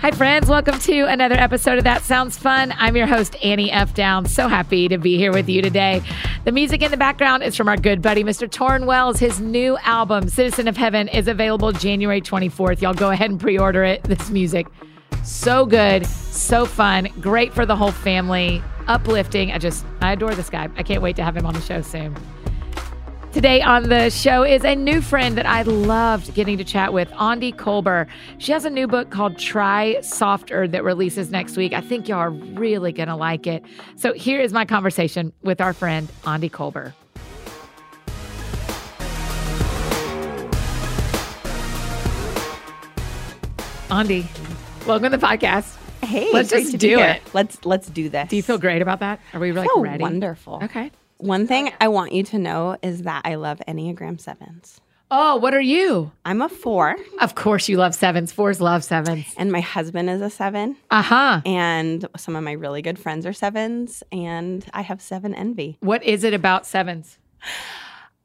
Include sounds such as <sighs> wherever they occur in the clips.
Hi, friends. Welcome to another episode of That Sounds Fun. I'm your host, Annie F. Downs. So happy to be here with you today. The music in the background is from our good buddy, Mr. Tauren Wells. His new album, Citizen of Heaven, is available January 24th. Y'all go ahead and pre order it. This music, so good, so fun, great for the whole family, uplifting. I just, I adore this guy. I can't wait to have him on the show soon. Today on the show is a new friend that I loved getting to chat with, Aundi Kolber. She has a new book called Try Softer that releases next week. I think y'all are really going to like it. So here is my conversation with our friend, Aundi Kolber. Aundi, welcome to the podcast. Hey, Let's great just do here. it. Let's let's do this. Do you feel great about that? Are we like ready? wonderful? Okay. One thing I want you to know is that I love Enneagram sevens. Oh, what are you? I'm a four, Of course, you love sevens. Fours love sevens. and my husband is a seven, Uh huh. and some of my really good friends are sevens, and I have seven envy. What is it about sevens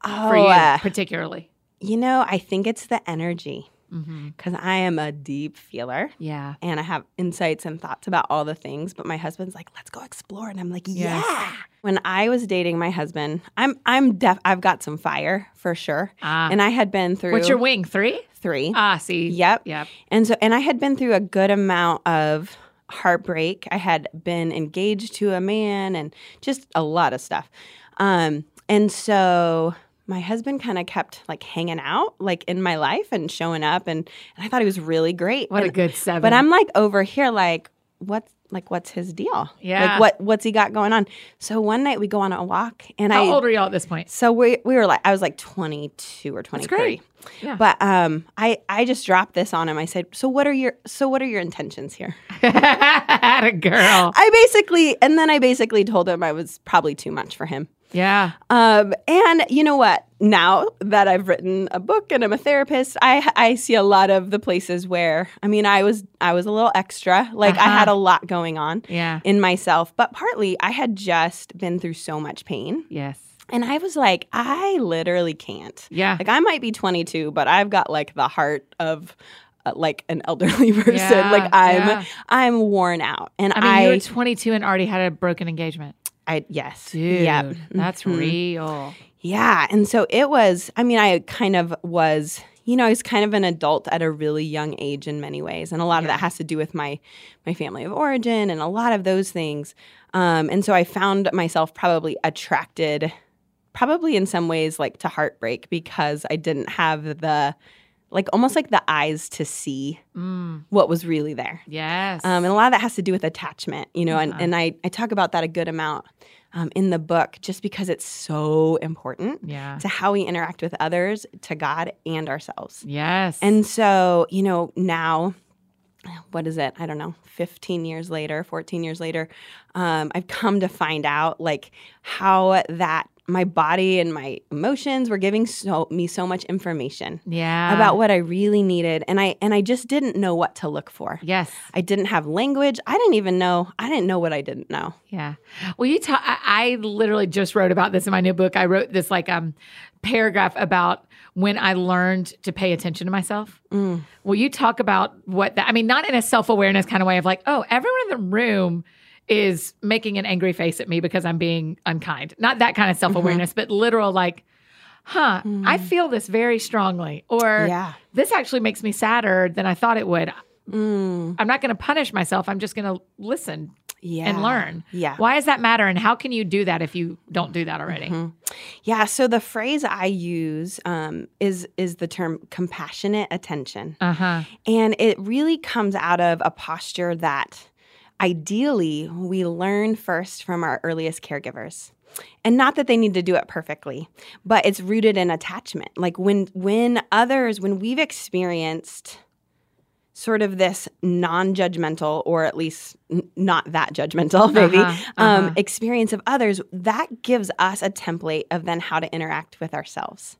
Oh, <sighs> for you, uh, particularly? you know, I think it's the energy Mm-hmm. because I am a deep feeler. Yeah. And I have insights and thoughts about all the things, but my husband's like, "Let's go explore," and I'm like, Yes. "Yeah." When I was dating my husband, I'm I'm def I've got some fire for sure, Ah. and I had been through What's your wing? Three? three. Ah, see. Yep. Yep. And so, and I had been through a good amount of heartbreak. I had been engaged to a man and just a lot of stuff. Um, and so my husband kind of kept like hanging out like in my life and showing up and, and I thought he was really great. What a good seven. But I'm like over here like what's like what's his deal? Yeah. Like what what's he got going on? So one night we go on a walk and How I old are y'all at this point? so we we were like I was like 22 or 23. great. Yeah. But um I I just dropped this on him. I said, "So what are your so what are your intentions here?" <laughs> Had a girl. I basically and then I basically told him I was probably too much for him. Yeah. Um and you know what? Now that I've written a book and I'm a therapist, I I see a lot of the places where I mean, I was I was a little extra. Like I Uh-huh. had a lot going on Yeah. in myself, but partly I had just been through so much pain. Yes. And I was like, I literally can't. Yeah. Like I might be 22, but I've got like the heart of uh, like an elderly <laughs> person. Yeah, like I'm yeah. I'm worn out. And I mean, I you were 22 and already had a broken engagement. I yes. Dude, Yep. that's Mhm. real. Yeah, and so it was I mean I kind of was you know, I was kind of an adult at a really young age in many ways, and a lot of that has to do with my my family of origin and a lot of those things. Um, and so I found myself probably attracted, probably in some ways, like to heartbreak because I didn't have the, like almost like the eyes to see Mm. what was really there. Yes. Um, and a lot of that has to do with attachment, you know, and, Uh-huh. and I, I talk about that a good amount um, in the book just because it's so important yeah. to how we interact with others, to God, and ourselves. Yes. And so, you know, now, what is it? I don't know, 15 years later, 14 years later, um, I've come to find out like how that my body and my emotions were giving so, me so much information yeah. about what I really needed. And I, and I just didn't know what to look for. Yes. I didn't have language. I didn't even know. I didn't know what I didn't know. Yeah. Well, you tell. I, I literally just wrote about this in my new book. I wrote this like um paragraph about when I learned to pay attention to myself. Mm. Will you talk about what that? I mean, not in a self awareness kind of way of like, oh, everyone in the room is making an angry face at me because I'm being unkind. Not that kind of self awareness, but literal like. Huh, I feel this very strongly. Or Yeah. this actually makes me sadder than I thought it would. Mm. I'm not going to punish myself. I'm just going to listen Yeah. and learn. Yeah. Why does that matter? And how can you do that if you don't do that already? Mhm. Yeah. So the phrase I use um, is is the term compassionate attention, Uh huh. and it really comes out of a posture that ideally we learn first from our earliest caregivers. And not that they need to do it perfectly, but it's rooted in attachment. Like when when others, when we've experienced sort of this non-judgmental or at least n- not that judgmental <laughs> maybe Uh-huh, um, uh-huh. experience of others that gives us a template of then how to interact with ourselves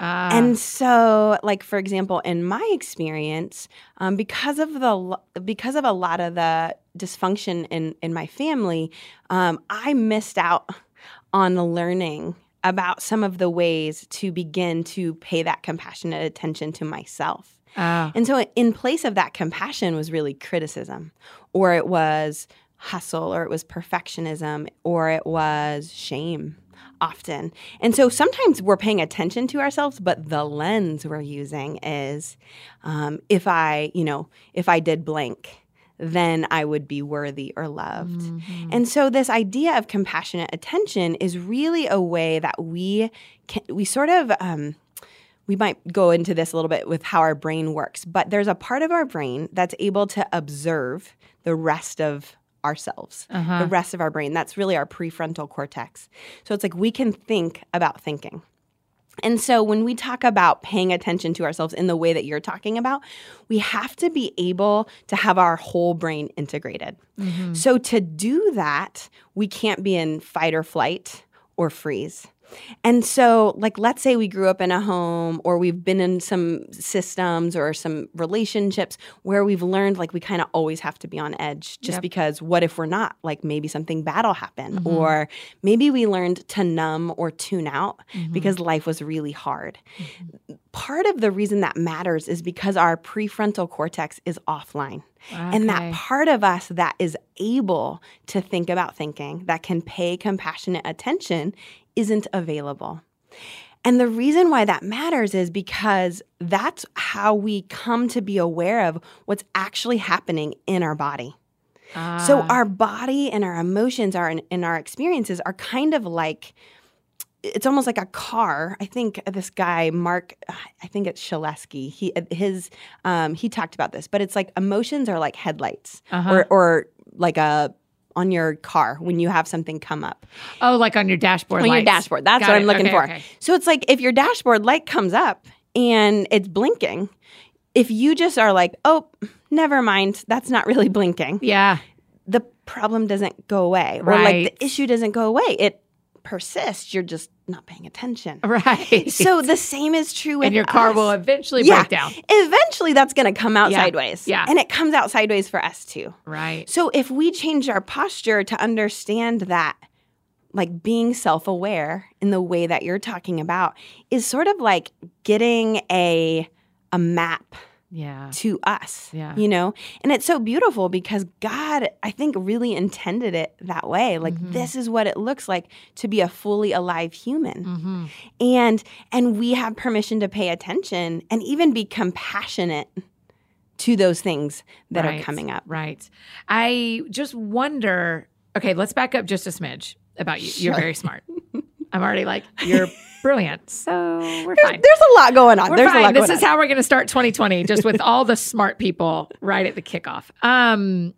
Ah, and so like for example in my experience um, because of the because of a lot of the dysfunction in in my family um, i missed out on learning about some of the ways to begin to pay that compassionate attention to myself. Oh. And so, in place of that compassion, was really criticism, or it was hustle, or it was perfectionism, or it was shame often. And so sometimes we're paying attention to ourselves, but the lens we're using is um, if I, you know, if I did blank, then I would be worthy or loved. Mhm. And so this idea of compassionate attention is really a way that we can, we sort of um, we might go into this a little bit with how our brain works, but there's a part of our brain that's able to observe the rest of ourselves, Uh-huh. the rest of our brain. That's really our prefrontal cortex. So it's like we can think about thinking. And so when we talk about paying attention to ourselves in the way that you're talking about, we have to be able to have our whole brain integrated. Mhm. So to do that, we can't be in fight or flight or freeze. And so, like, let's say we grew up in a home or we've been in some systems or some relationships where we've learned, like, we kind of always have to be on edge just Yep. because what if we're not? Like, maybe something bad will happen. Mhm. Or maybe we learned to numb or tune out Mhm. because life was really hard. Part of the reason that matters is because our prefrontal cortex is offline. And that part of us that is able to think about thinking, that can pay compassionate attention, isn't available. And the reason why that matters is because that's how we come to be aware of what's actually happening in our body. So Ah. our body and our emotions are and our experiences are kind of like it's almost like a car. I think this guy Mark, I think it's Schelske. He his um, he talked about this, but it's like emotions are like headlights Uh-huh. or or like a on your car when you have something come up oh, like on your dashboard. on your dashboard. That's Got what it. I'm looking Okay, for. okay. So it's like if your dashboard light comes up and it's blinking, if you just are like, oh, never mind, that's not really blinking Yeah. the problem doesn't go away or Right. like the issue doesn't go away it persists you're just not paying attention <laughs> Right. so the same is true with and your car us. will eventually Yeah. break down. eventually that's going to come out Yeah. sideways Yeah. and it comes out sideways for us too Right. so if we change our posture to understand that like being self-aware in the way that you're talking about is sort of like getting a a map Yeah. to us. Yeah. You know? And it's so beautiful because God, I think, really intended it that way. Like Mhm. this is what it looks like to be a fully alive human. hmm And and we have permission to pay attention and even be compassionate to those things that Right. are coming up. Right. I just wonder. Okay, let's back up just a smidge about you. You're very smart. <laughs> I'm already like <laughs> you're brilliant. So we're There's, fine. there's a lot going on. We're there's fine. a lot This is on. how we're going to start 2020, just with all the smart people right at the kickoff. Um,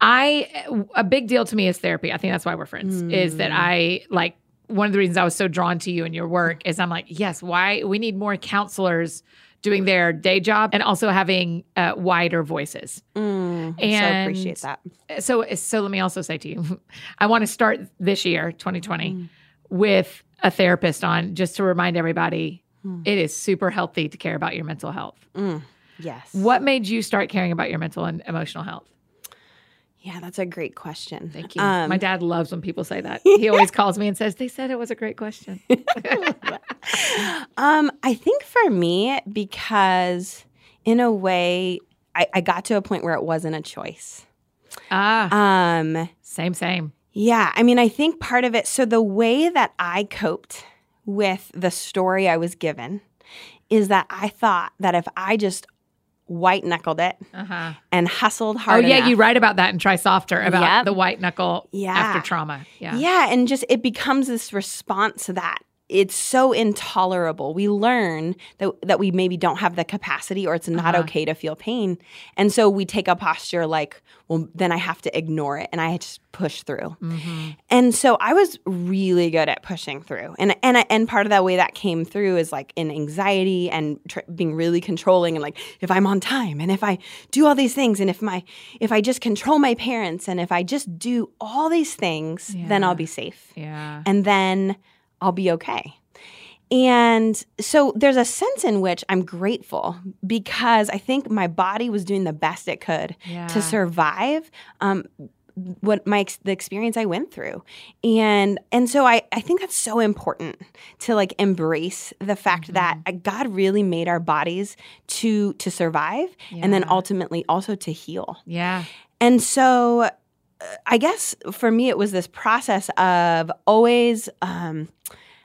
I a big deal to me is therapy. I think that's why we're friends. Is that Mm. I like one of the reasons I was so drawn to you and your work is I'm like, yes, why we need more counselors doing their day job and also having uh, wider voices. Mm, so And- appreciate that. So so let me also say to you, <laughs> I want to start this year, 2020, Mm. With a therapist on just to remind everybody Mm. it is super healthy to care about your mental health. Mm, yes. What made you start caring about your mental and emotional health? Yeah, that's a great question. Thank you. Um, My dad loves when people say that. <laughs> He always calls me and says, They said it was a great question. <laughs> um, I think for me, because in a way, I, I got to a point where it wasn't a choice. ah, Um, same, same. Yeah, I mean, I think part of it. So the way that I coped with the story I was given is that I thought that if I just white knuckled it Uh-huh. and hustled harder. Oh, hard, yeah. enough- You write about that in Try Softer about Yep. the white knuckle Yeah. after trauma. Yeah. Yeah, and just it becomes this response to that. It's so intolerable. We learn that that we maybe don't have the capacity or it's not Uh-huh. okay to feel pain. And so we take a posture like, well, then I have to ignore it and I just push through. Mhm. And so I was really good at pushing through. And and and part of that way that came through is like in anxiety and tr- being really controlling and like if I'm on time and if I do all these things and if my if I just control my parents and if I just do all these things, then I'll be safe Yeah. and then I'll be okay. And so there's a sense in which I'm grateful because I think my body was doing the best it could Yeah. to survive um, what my the experience I went through. And and so I I think that's so important to like embrace the fact Mm-hmm. that God really made our bodies to to survive and then ultimately also to heal. Yeah. And so I guess for me, it was this process of always, um,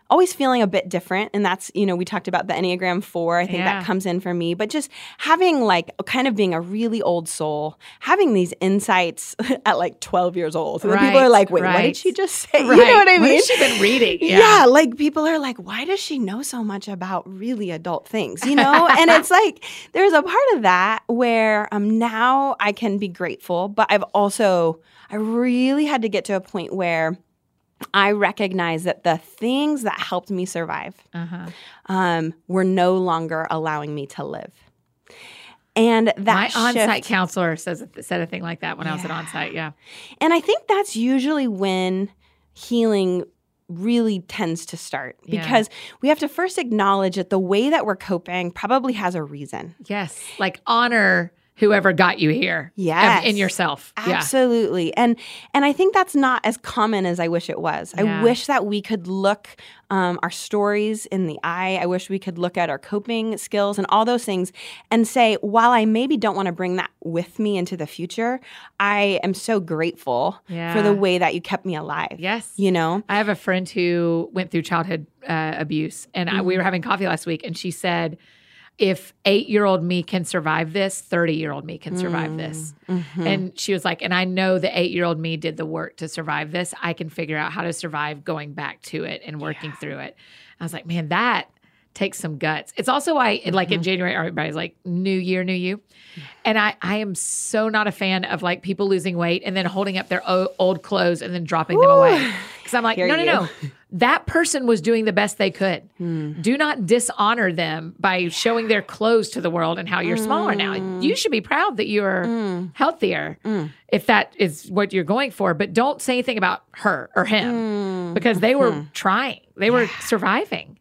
always feeling a bit different. And that's, you know, we talked about the Enneagram 4. I think Yeah. that comes in for me. But just having like kind of being a really old soul, having these insights <laughs> at like 12 years old. And then people are like, wait, what did she just say? Right. <laughs> You know what I What mean? has she been reading? Yeah. like people are like, why does she know so much about really adult things? You <laughs> know? and it's like there's a part of that where um now I can be grateful, but I've also I really had to get to a point where I recognize that the things that helped me survive Uh-huh. um, were no longer allowing me to live. And that My on-site shift- counselor says said a thing like that when I was at on-site. Yeah. And I think that's usually when healing really tends to start Yeah. because we have to first acknowledge that the way that we're coping probably has a reason. Yes. Like honor whoever got you here. Yes. In yourself. Yeah. Absolutely. And and I think that's not as common as I wish it was. Yeah. I wish that we could look um, our stories in the eye. I wish we could look at our coping skills and all those things and say, while I maybe don't want to bring that with me into the future, I am so grateful for the way that you kept me alive. Yes. You know? I have a friend who went through childhood uh, abuse, and Mm-hmm. we were having coffee last week, and she said, "If eight-year-old me can survive this, thirty-year-old me can survive this." Mm-hmm. And she was like, "And I know the eight-year-old me did the work to survive this. I can figure out how to survive going back to it and working through it." I was like, "Man, that." Takes some guts. It's also why, like Mm-hmm. in January, everybody's like, "New year, new you," and I, I am so not a fan of like people losing weight and then holding up their o- old clothes and then dropping them away because I'm like, Hear no, no, you. no, that person was doing the best they could. Hmm. Do not dishonor them by showing their clothes to the world and how you're smaller now. Hmm. You should be proud that you're healthier if that is what you're going for, but don't say anything about her or him Hmm. because they were trying, they were surviving.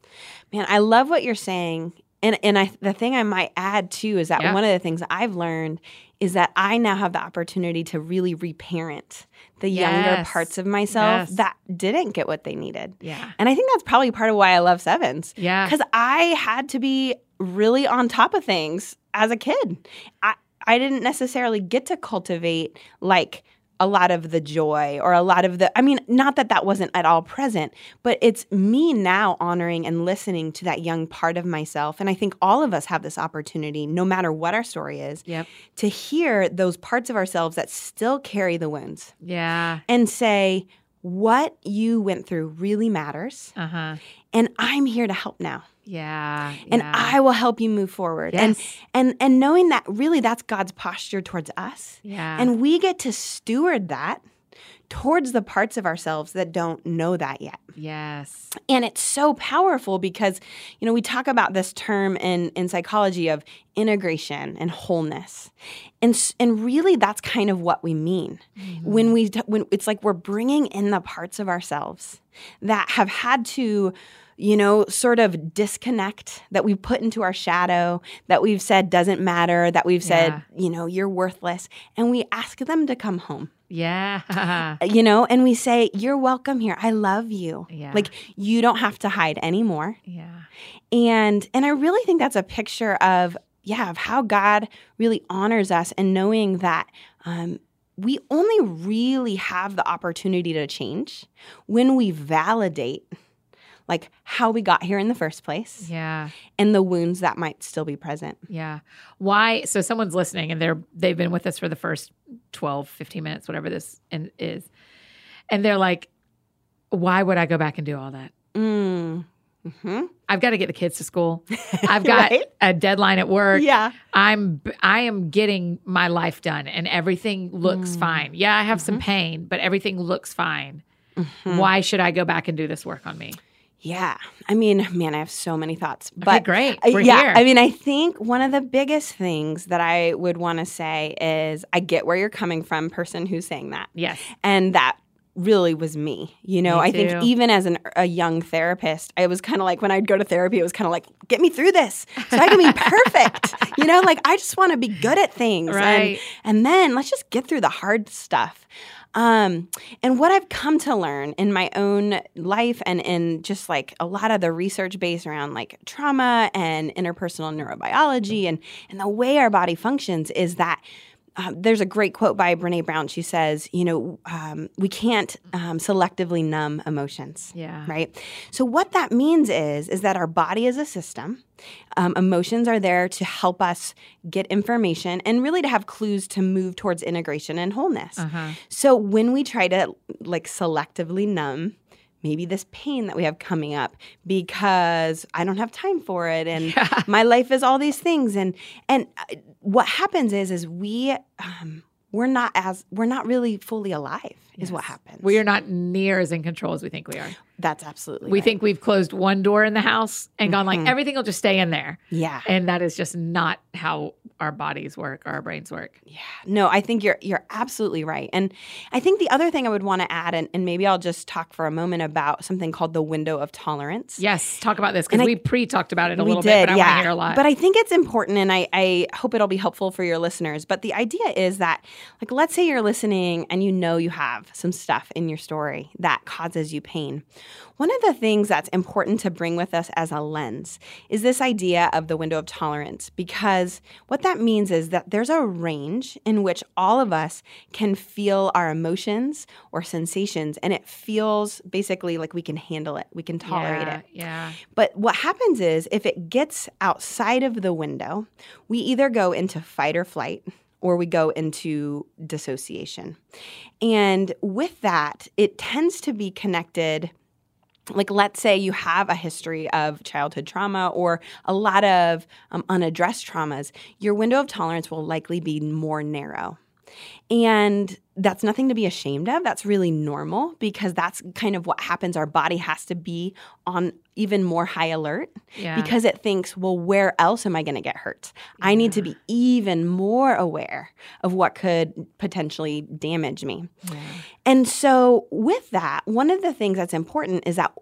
Man, I love what you're saying. And and I the thing I might add too is that Yeah. one of the things I've learned is that I now have the opportunity to really reparent the younger parts of myself Yes. that didn't get what they needed. Yeah. And I think that's probably part of why I love sevens. Yeah. Because I had to be really on top of things as a kid. I, I didn't necessarily get to cultivate like a lot of the joy or a lot of the, I mean, not that that wasn't at all present, but it's me now honoring and listening to that young part of myself. And I think all of us have this opportunity, no matter what our story is, Yep. to hear those parts of ourselves that still carry the wounds Yeah. and say, what you went through really matters. Uh huh. And I'm here to help now Yeah. and yeah. I will help you move forward. And Yes. and and knowing that really that's God's posture towards us. Yeah. And we get to steward that towards the parts of ourselves that don't know that yet. yes. And it's so powerful because you know we talk about this term in in psychology of integration and wholeness. And and really that's kind of what we mean. Mm-hmm. When we when it's like we're bringing in the parts of ourselves that have had to you know, sort of disconnect that we've put into our shadow, that we've said doesn't matter, that we've said, Yeah. you know, you're worthless. And we ask them to come home Yeah. <laughs> you know, and we say, You're welcome here. I love you. Yeah. Like you don't have to hide anymore. yeah. And and I really think that's a picture of, yeah, of how God really honors us and knowing that um, we only really have the opportunity to change when we validate like how we got here in the first place Yeah. and the wounds that might still be present. Yeah. Why? So someone's listening and they're they've been with us for the first 12, 15 minutes, whatever this in, is. And they're like, why would I go back and do all that? Mm. hmm I've got to get the kids to school. <laughs> I've got Right? a deadline at work. Yeah. I'm I am getting my life done and everything looks Mm. fine. Yeah, I have Mm-hmm. some pain, but everything looks fine. Why should I go back and do this work on me? Yeah. I mean, man, I have so many thoughts. Okay, But great. Uh, We're yeah, here. I mean, I think one of the biggest things that I would want to say is I get where you're coming from, person who's saying that. yes. And that really was me. You know, Me I think even as an, a young therapist, I was kind of like when I'd go to therapy, it was kind of like, get me through this so I can be perfect. <laughs> you know, like I just want to be good at things. And- Right. And, then let's just get through the hard stuff. Um, and what I've come to learn in my own life and in just like a lot of the research based around like trauma and interpersonal neurobiology and, and the way our body functions is that uh, there's a great quote by Brene Brown. She says, you know, um, we can't um, selectively numb emotions. Yeah. Right. So what that means is, is that our body is a system. Um, emotions are there to help us get information and really to have clues to move towards integration and wholeness. Uh-huh. So when we try to like selectively numb maybe this pain that we have coming up because I don't have time for it and <laughs> Yeah. my life is all these things and and uh, what happens is is we um, we're not as we're not really fully alive is what happens. We are not near as in control as we think we are. That's absolutely We right. think we've closed one door in the house and gone like Mhm. everything will just stay in there. yeah. And that is just not how our bodies work, our brains work. Yeah. No, I think you're you're absolutely right. And I think the other thing I would want to add, and, and maybe I'll just talk for a moment about something called the window of tolerance. Yes, talk about this because we pre-talked about it a little did, bit, but I yeah. want to hear a lot. But I think it's important, and I, I hope it'll be helpful for your listeners. But the idea is that, like, let's say you're listening and you know you have some stuff in your story that causes you pain. One of the things that's important to bring with us as a lens is this idea of the window of tolerance, because what that means is that there's a range in which all of us can feel our emotions or sensations, and it feels basically like we can handle it, we can tolerate yeah, it. Yeah. But what happens is if it gets outside of the window, we either go into fight or flight or we go into dissociation. And with that, it tends to be connected like let's say you have a history of childhood trauma or a lot of um, unaddressed traumas your window of tolerance will likely be more narrow and that's nothing to be ashamed of. That's really normal because that's kind of what happens. Our body has to be on even more high alert Yeah. because it thinks well where else am i going to get hurt? I need to be even more aware of what could potentially damage me. Yeah. and so, with that, one of the things that's important is that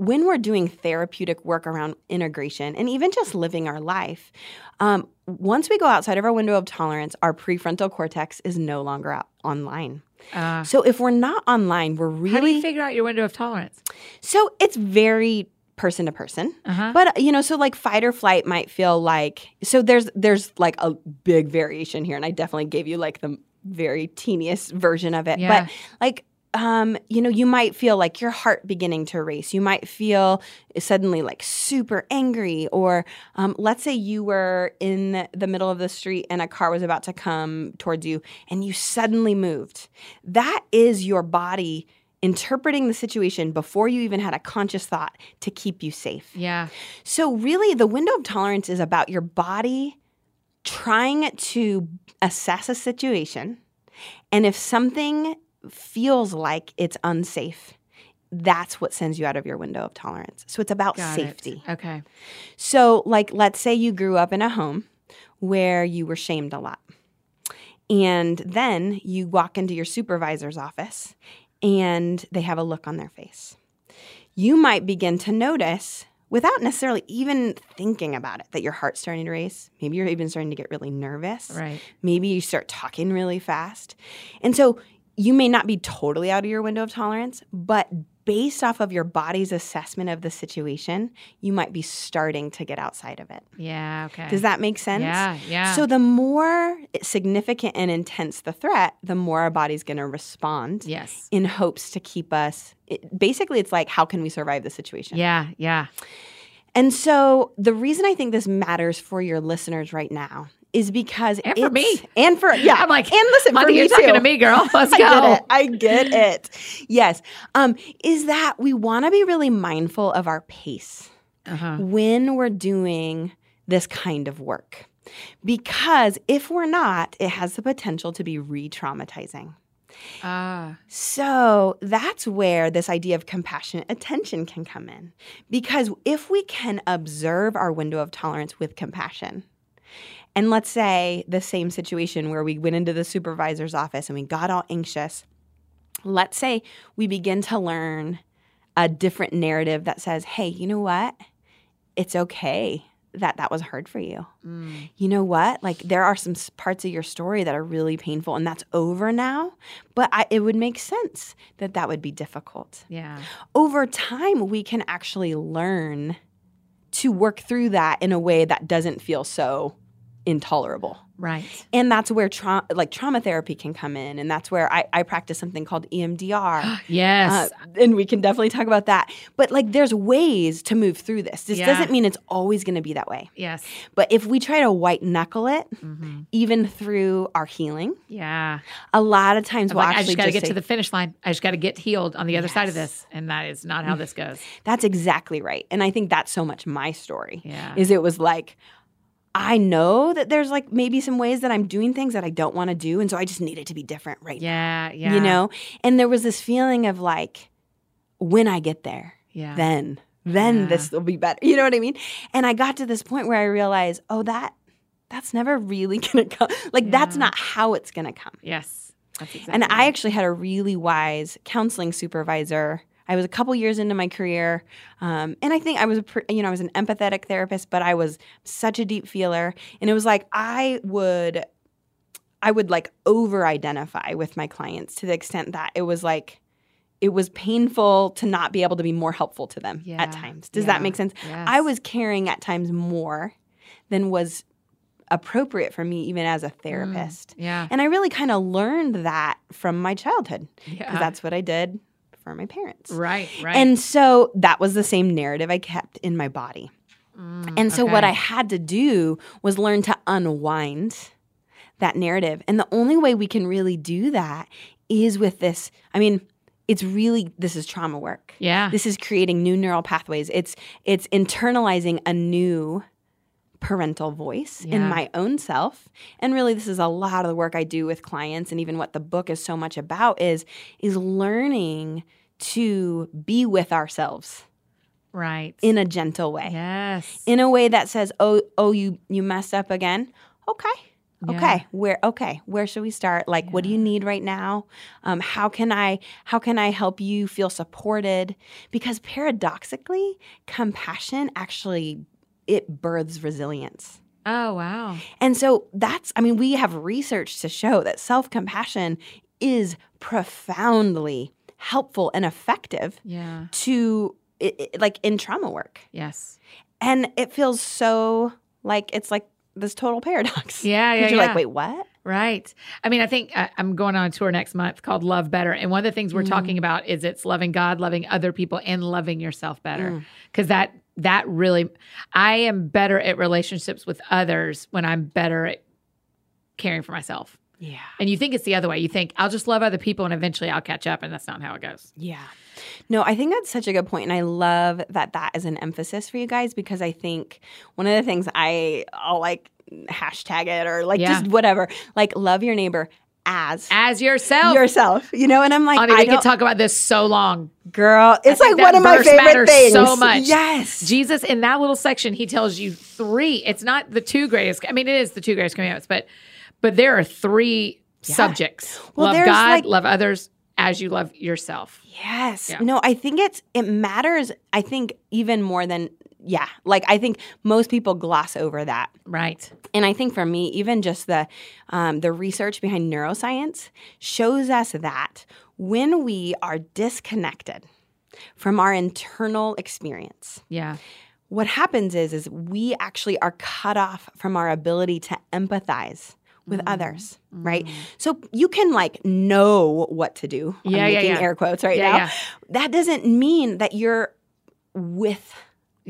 when we're doing therapeutic work around integration and even just living our life, um, once we go outside of our window of tolerance, our prefrontal cortex is no longer out online. Uh, So, if we're not online, we're really. how do you figure out your window of tolerance? so it's very person to person. Uh-huh. But you know, so like fight or flight might feel like so there's there's like a big variation here, and I definitely gave you like the very teeniest version of it. Yeah. But like um, you know, you might feel like your heart beginning to race. You might feel suddenly like super angry, or um, let's say you were in the middle of the street and a car was about to come towards you, and you suddenly moved. That is your body interpreting the situation before you even had a conscious thought to keep you safe. yeah. So, really, the window of tolerance is about your body trying to assess a situation. And if something feels like it's unsafe, that's what sends you out of your window of tolerance. So, it's about Got it. safety. Okay. So, like, let's say you grew up in a home where you were shamed a lot. And then you walk into your supervisor's office and they have a look on their face. You might begin to notice, without necessarily even thinking about it, that your heart's starting to race. Maybe you're even starting to get really nervous. Right. Maybe you start talking really fast. And so you may not be totally out of your window of tolerance, but based off of your body's assessment of the situation, you might be starting to get outside of it. Yeah. Okay. Does that make sense? Yeah. Yeah. So the more significant and intense the threat, the more our body's going to respond yes. in hopes to keep us. It, basically, it's like, how can we survive the situation? Yeah. Yeah. And so the reason I think this matters for your listeners right now is because And for me. and for yeah, I'm like, and listen for me you're too. talking to me, girl. <laughs> Let's I go. get it. I get it. Yes, um, is that we want to be really mindful of our pace Uh-huh. when we're doing this kind of work, because if we're not, it has the potential to be re-traumatizing. Ah. So that's where this idea of compassionate attention can come in. Because if we can observe our window of tolerance with compassion, and let's say the same situation where we went into the supervisor's office and we got all anxious, let's say we begin to learn a different narrative that says, hey, you know what? It's okay that that was hard for you. Mm. You know what? Like there are some parts of your story that are really painful and that's over now, but I, it would make sense that that would be difficult. Yeah. Over time we can actually learn to work through that in a way that doesn't feel so intolerable. Right. And that's where trauma, like trauma therapy can come in. And that's where I, I practice something called EMDR. <gasps> yes. Uh, and we can definitely talk about that. But like there's ways to move through this. This yeah. doesn't mean it's always going to be that way. Yes. But if we try to white knuckle it, mm-hmm. even through our healing, yeah, a lot of times we'll like, I just got to get say, to the finish line. I just got to get healed on the other yes. side of this. And that is not how this goes. <laughs> That's exactly right. And I think that's so much my story. Yeah. Is it was like, I know that there's like maybe some ways that I'm doing things that I don't want to do. And so I just need it to be different right yeah, now. Yeah. You know? And there was this feeling of like, when I get there, yeah. then, then yeah. this will be better. You know what I mean? And I got to this point where I realized, oh, that that's never really <laughs> gonna come. Like yeah. that's not how it's gonna come. Yes. Exactly and I actually had a really wise counseling supervisor I was a couple years into my career, um, and I think I was a you know I was an empathetic therapist, but I was such a deep feeler, and it was like I would I would like over identify with my clients to the extent that it was like it was painful to not be able to be more helpful to them yeah. at times. Does yeah. that make sense? Yes. I was caring at times more than was appropriate for me even as a mm, therapist. Mm, yeah. And I really kind of learned that from my childhood. Yeah. That's what I did for my parents. Right, right. And so that was the same narrative I kept in my body. Mm, and so okay. what I had to do was learn to unwind that narrative. And the only way we can really do that is with this. I mean, it's really this is trauma work. Yeah. This is creating new neural pathways. It's it's internalizing a new parental voice yeah. in my own self and really this is a lot of the work i do with clients and even what the book is so much about is is learning to be with ourselves right. in a gentle way. Yes. In a way that says oh oh you you messed up again? Okay. Yeah. okay. Where okay. Where should we start? Like yeah. what do you need right now? Um, how can i how can i help you feel supported? Because paradoxically compassion actually it births resilience. Oh, wow. And so that's, I mean, we have research to show that self compassion is profoundly helpful and effective yeah. to, it, it, like, in trauma work. Yes. And it feels so like it's like this total <laughs> paradox. Yeah, yeah. You're yeah. like, wait, what? Right. I mean, I think I, am going on a tour next month called Love Better. And one of the things we're mm. talking about is it's loving God, loving other people, and loving yourself better. Because mm. that that really I am better at relationships with others when I'm better at caring for myself. Yeah. And you think it's the other way. You think I'll just love other people and eventually I'll catch up and that's not how it goes. Yeah. No, I think that's such a good point and I love that that is an emphasis for you guys because I think one of the things I I'll like hashtag it or like yeah. just whatever, like love your neighbor as as yourself yourself you know and i'm like Honey, we could talk about this so long girl it's like one of my favorite things so much yes jesus in that little section he tells you three it's not the two greatest i mean it is the two greatest commandments but but there are three yeah. subjects well, love god like, love others as you love yourself yes yeah. no i think it's it matters i think even more than yeah, like I think most people gloss over that. Right. And I think for me, even just the um, the research behind neuroscience shows us that when we are disconnected from our internal experience, yeah, what happens is is we actually are cut off from our ability to empathize with mm. others, right? Mm. So you can like know what to do. Yeah, I'm yeah, making yeah. air quotes right yeah, now. Yeah. That doesn't mean that you're with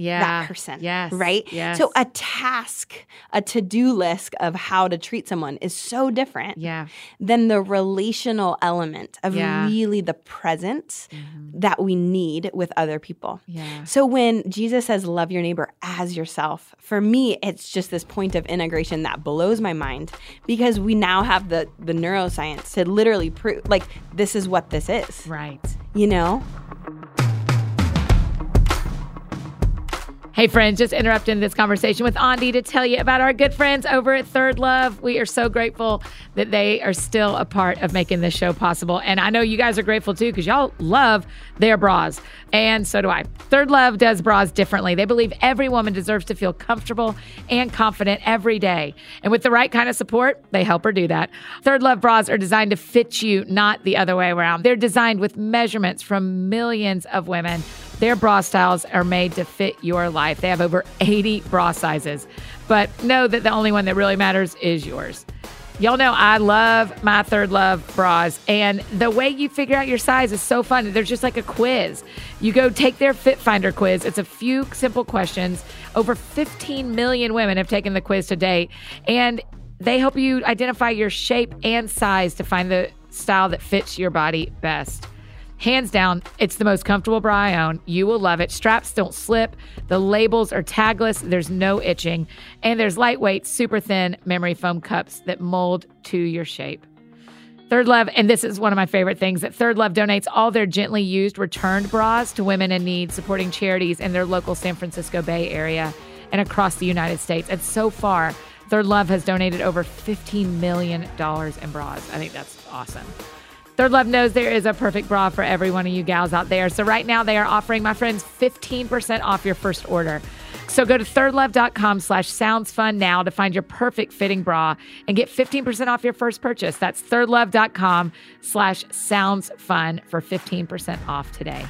yeah. that person. Yes. Right? Yes. So a task, a to-do list of how to treat someone is so different yeah. than the relational element of yeah. really the presence mm-hmm. that we need with other people. Yeah. So when Jesus says love your neighbor as yourself, for me it's just this point of integration that blows my mind because we now have the the neuroscience to literally prove like this is what this is. Right. You know? Hey, friends, just interrupting this conversation with Aundi to tell you about our good friends over at Third Love. We are so grateful that they are still a part of making this show possible. And I know you guys are grateful too because y'all love their bras. And so do I. Third Love does bras differently. They believe every woman deserves to feel comfortable and confident every day. And with the right kind of support, they help her do that. Third Love bras are designed to fit you, not the other way around. They're designed with measurements from millions of women. Their bra styles are made to fit your life. They have over 80 bra sizes. But know that the only one that really matters is yours. Y'all know I love my Third Love bras, and the way you figure out your size is so fun. There's just like a quiz. You go take their Fit Finder quiz. It's a few simple questions. Over 15 million women have taken the quiz to date, and they help you identify your shape and size to find the style that fits your body best. Hands down, it's the most comfortable bra I own. You will love it. Straps don't slip. The labels are tagless. There's no itching. And there's lightweight, super thin memory foam cups that mold to your shape. Third Love, and this is one of my favorite things that Third Love donates all their gently used returned bras to women in need, supporting charities in their local San Francisco Bay Area and across the United States. And so far, Third Love has donated over $15 million in bras. I think that's awesome. Third Love knows there is a perfect bra for every one of you gals out there. So right now they are offering my friends 15% off your first order. So go to thirdlove.com slash sounds fun now to find your perfect fitting bra and get 15% off your first purchase. That's thirdlove.com slash sounds fun for 15% off today.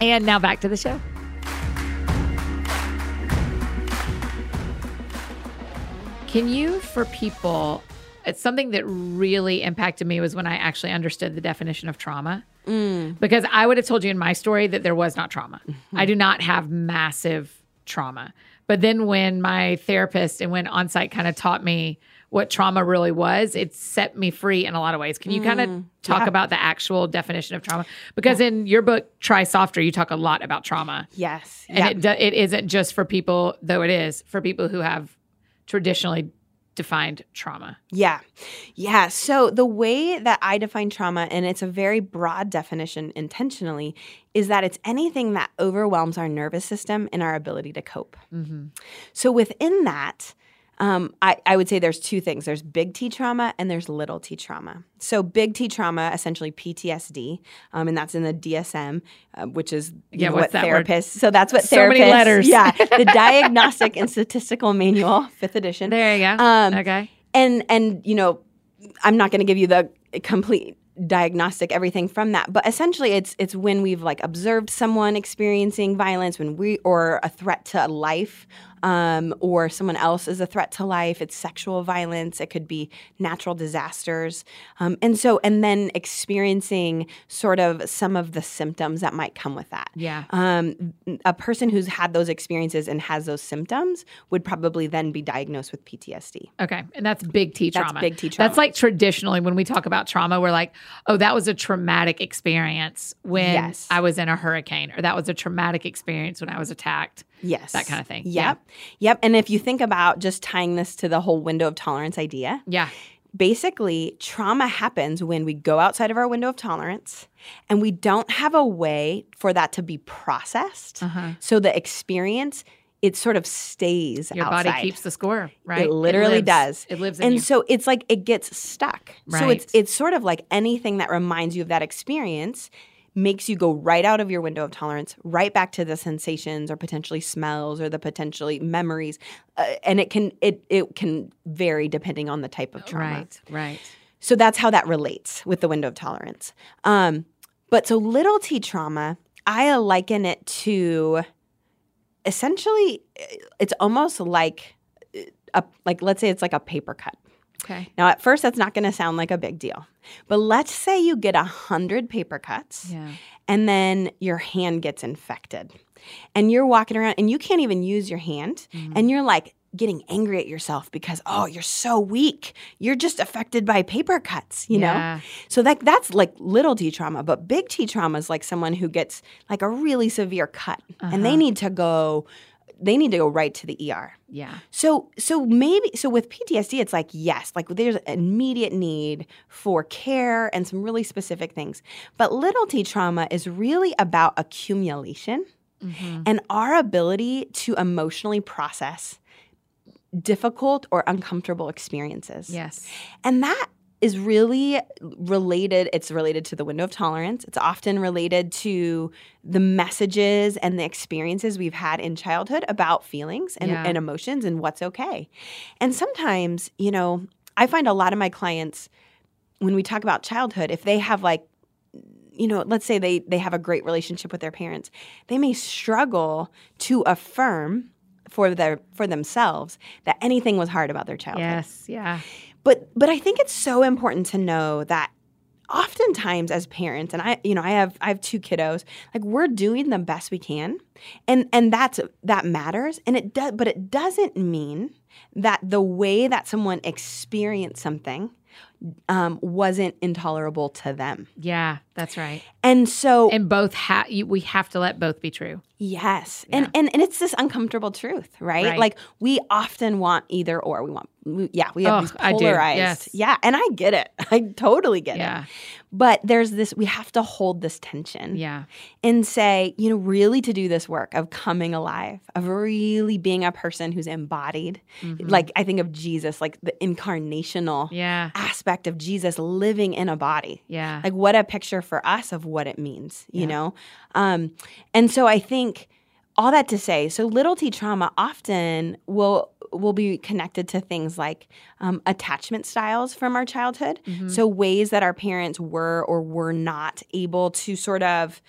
And now back to the show. Can you, for people it's something that really impacted me was when I actually understood the definition of trauma. Mm. Because I would have told you in my story that there was not trauma. Mm-hmm. I do not have massive trauma. But then when my therapist and when on-site kind of taught me what trauma really was, it set me free in a lot of ways. Can you mm. kind of talk yeah. about the actual definition of trauma? Because yeah. in your book, Try Softer, you talk a lot about trauma. Yes. And yeah. it, it isn't just for people, though it is, for people who have traditionally defined trauma? Yeah. Yeah. So the way that I define trauma, and it's a very broad definition intentionally, is that it's anything that overwhelms our nervous system and our ability to cope. Mm-hmm. So within that, um, I, I, would say there's two things there's big T trauma and there's little t trauma. So, big T trauma, essentially PTSD, um, and that's in the DSM, uh, which is yeah, what therapists. Word? So, that's what so therapists. many letters. yeah. <laughs> The Diagnostic and Statistical Manual, fifth edition. There you go. Um, okay. And, and, you know, I'm not going to give you the complete diagnostic everything from that but essentially it's it's when we've like observed someone experiencing violence when we or a threat to life um, or someone else is a threat to life. It's sexual violence. It could be natural disasters. Um, and so, and then experiencing sort of some of the symptoms that might come with that. Yeah. Um, a person who's had those experiences and has those symptoms would probably then be diagnosed with PTSD. Okay. And that's big T trauma. That's big T trauma. That's like traditionally when we talk about trauma, we're like, oh, that was a traumatic experience when yes. I was in a hurricane, or that was a traumatic experience when I was attacked. Yes. That kind of thing. Yep. Yeah. Yep. And if you think about just tying this to the whole window of tolerance idea. Yeah. Basically, trauma happens when we go outside of our window of tolerance and we don't have a way for that to be processed. Uh-huh. So the experience it sort of stays your outside. body keeps the score right it literally it does it lives and you. so it's like it gets stuck right. so it's it's sort of like anything that reminds you of that experience makes you go right out of your window of tolerance, right back to the sensations or potentially smells or the potentially memories, uh, and it can it it can vary depending on the type of trauma. Right, right. So that's how that relates with the window of tolerance. Um, but so little t trauma, I liken it to essentially, it's almost like a like let's say it's like a paper cut. Okay. Now, at first, that's not going to sound like a big deal. But let's say you get a 100 paper cuts yeah. and then your hand gets infected. And you're walking around and you can't even use your hand. Mm-hmm. And you're like getting angry at yourself because, oh, you're so weak. You're just affected by paper cuts, you yeah. know? So that, that's like little t trauma. But big T trauma is like someone who gets like a really severe cut uh-huh. and they uh-huh. need to go they need to go right to the ER. Yeah. So so maybe so with PTSD it's like yes, like there's an immediate need for care and some really specific things. But little T trauma is really about accumulation Mhm. and our ability to emotionally process difficult or uncomfortable experiences. Yes. And that is really related. It's related to the window of tolerance. It's often related to the messages and the experiences we've had in childhood about feelings and, Yeah. and emotions and what's okay. And sometimes, you know, I find a lot of my clients, when we talk about childhood, if they have like, you know, let's say they they have a great relationship with their parents, they may struggle to affirm for their for themselves that anything was hard about their childhood. Yes. Yeah. But but I think it's so important to know that oftentimes as parents and I you know I have I have two kiddos like we're doing the best we can and and that's that matters and it does but it doesn't mean that the way that someone experienced something um, wasn't intolerable to them Yeah. That's right. and so And both have we have to let both be true. Yes. Yeah. And, and and it's this uncomfortable truth, right? Right. Like we often want either or. We want we, yeah, we have Oh, these polarized. Yes. Yeah, and I get it. <laughs> I totally get Yeah. it. But there's this we have to hold this tension Yeah. and say, you know, really to do this work of coming alive, of really being a person who's embodied. Mhm. Like I think of Jesus, like the incarnational Yeah. aspect of Jesus living in a body Yeah. like what a picture for us of what it means you Yeah. know um, and so i think all that to say so little t trauma often will will be connected to things like um, attachment styles from our childhood Mhm. so ways that our parents were or were not able to sort of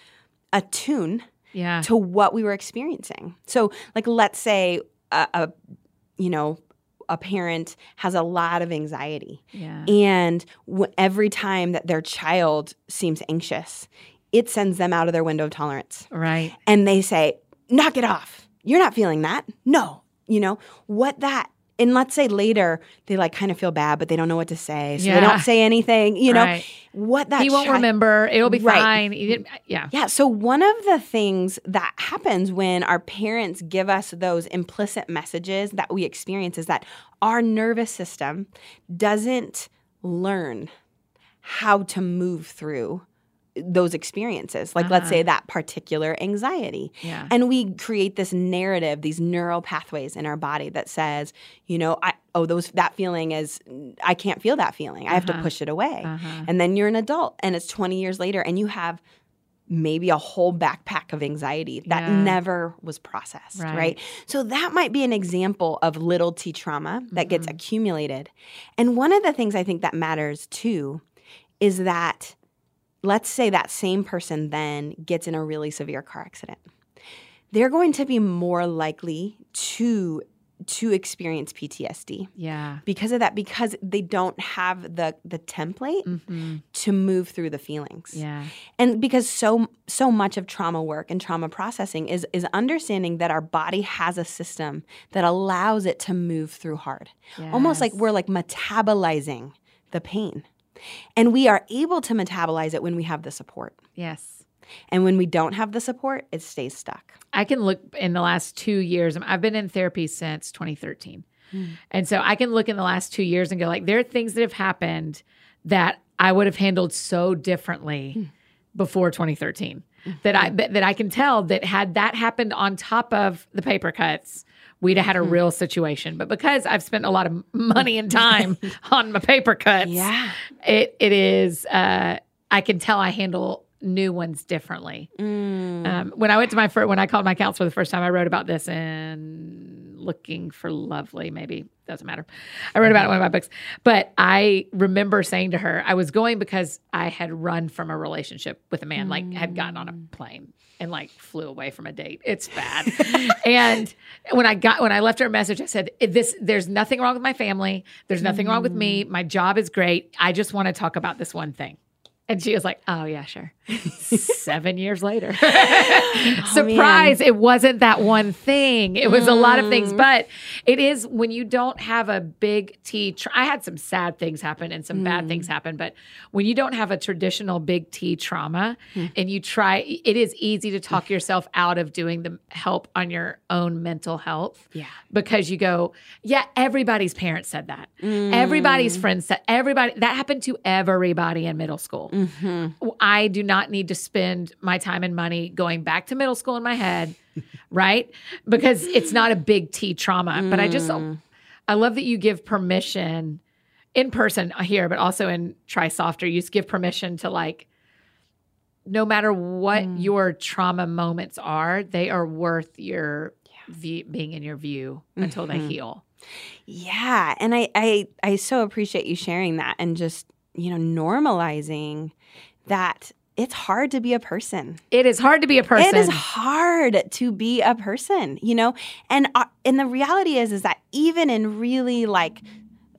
attune yeah. to what we were experiencing. So, like, let's say a, a you know a parent has a lot of anxiety, Yeah. and w- every time that their child seems anxious, it sends them out of their window of tolerance, Right. and they say, "Knock it off! You're not feeling that. No, you know what that." And let's say later they like kind of feel bad, but they don't know what to say, so they don't say anything. You know Right. what that he won't chi- remember. It'll be Right. fine. Uh, yeah. yeah. So, one of the things that happens when our parents give us those implicit messages that we experience is that our nervous system doesn't learn how to move through those experiences. Like, let's Uh-huh. say that particular anxiety. Yeah. And we create this narrative, these neural pathways in our body that says, you know, I, oh, those that feeling is, I can't feel that feeling. I have to Uh-huh. push it away. Uh-huh. And then you're an adult and it's 20 years later and you have maybe a whole backpack of anxiety that Yeah. never was processed, right. Right. So that might be an example of little t trauma that gets Mhm. accumulated. And one of the things I think that matters too is that let's say that same person then gets in a really severe car accident. They're going to be more likely to to experience PTSD Yeah. because of that because they don't have the the template hmm to move through the feelings Yeah. and because so so much of trauma work and trauma processing is is understanding that our body has a system that allows it to move through hard almost like we're like metabolizing the pain and we are able to metabolize it when we have the support Yes. and when we don't have the support it stays stuck I can look in the last two years. I've been in therapy since 2013. Mm. And so I can look in the last two years and go, like, there are things that have happened that I would have handled so differently Mm. before 2013 that I that, that I can tell that had that happened on top of the paper cuts, we'd have had a Mm-hmm. real situation. But because I've spent a lot of money and time <laughs> <laughs> on my paper cuts, yeah it it is uh I can tell I handle new ones differently. Mm. Um, when I went to my first, when I called my counselor the first time, I wrote about this in Looking for Lovely, maybe doesn't matter. I wrote about it in one of my books, but I remember saying to her, I was going because I had run from a relationship with a man, like had gotten on a mm. plane and like flew away from a date. It's bad. <laughs> and when I got when I left her a message, I said, "This there's nothing wrong with my family. There's nothing wrong with me. Mm. My job is great. I just want to talk about this one thing." And she was like, "Oh yeah, sure." <laughs> Seven years later, <laughs> oh, surprise! it wasn't that one thing. It was a lot of things, mm. but it is when you don't have a big T. Tra- I had some sad things happen and some bad things mm. happen, but when you don't have a traditional big T trauma hmm. and you try, it is easy to talk yourself out of doing the help on your own mental health yeah because you go, yeah, everybody's parents said that. Everybody's mm. friends said everybody that happened to everybody in middle school. Mm-hmm. I do not need to spend my time and money going back to middle school in my head, <laughs> right? Because it's not a big T trauma. But I just, Mm. I love that you give permission in person here, but also in Try Softer. You just give permission to like, no matter what Mm. your trauma moments are, they are worth your view, being in your view until they Mhm. heal. Yeah, and I, I I so appreciate you sharing that and just you know normalizing that it's hard to be a person. It is hard to be a person. It is hard to be a person, you know, and uh, and the reality is is that even in really like.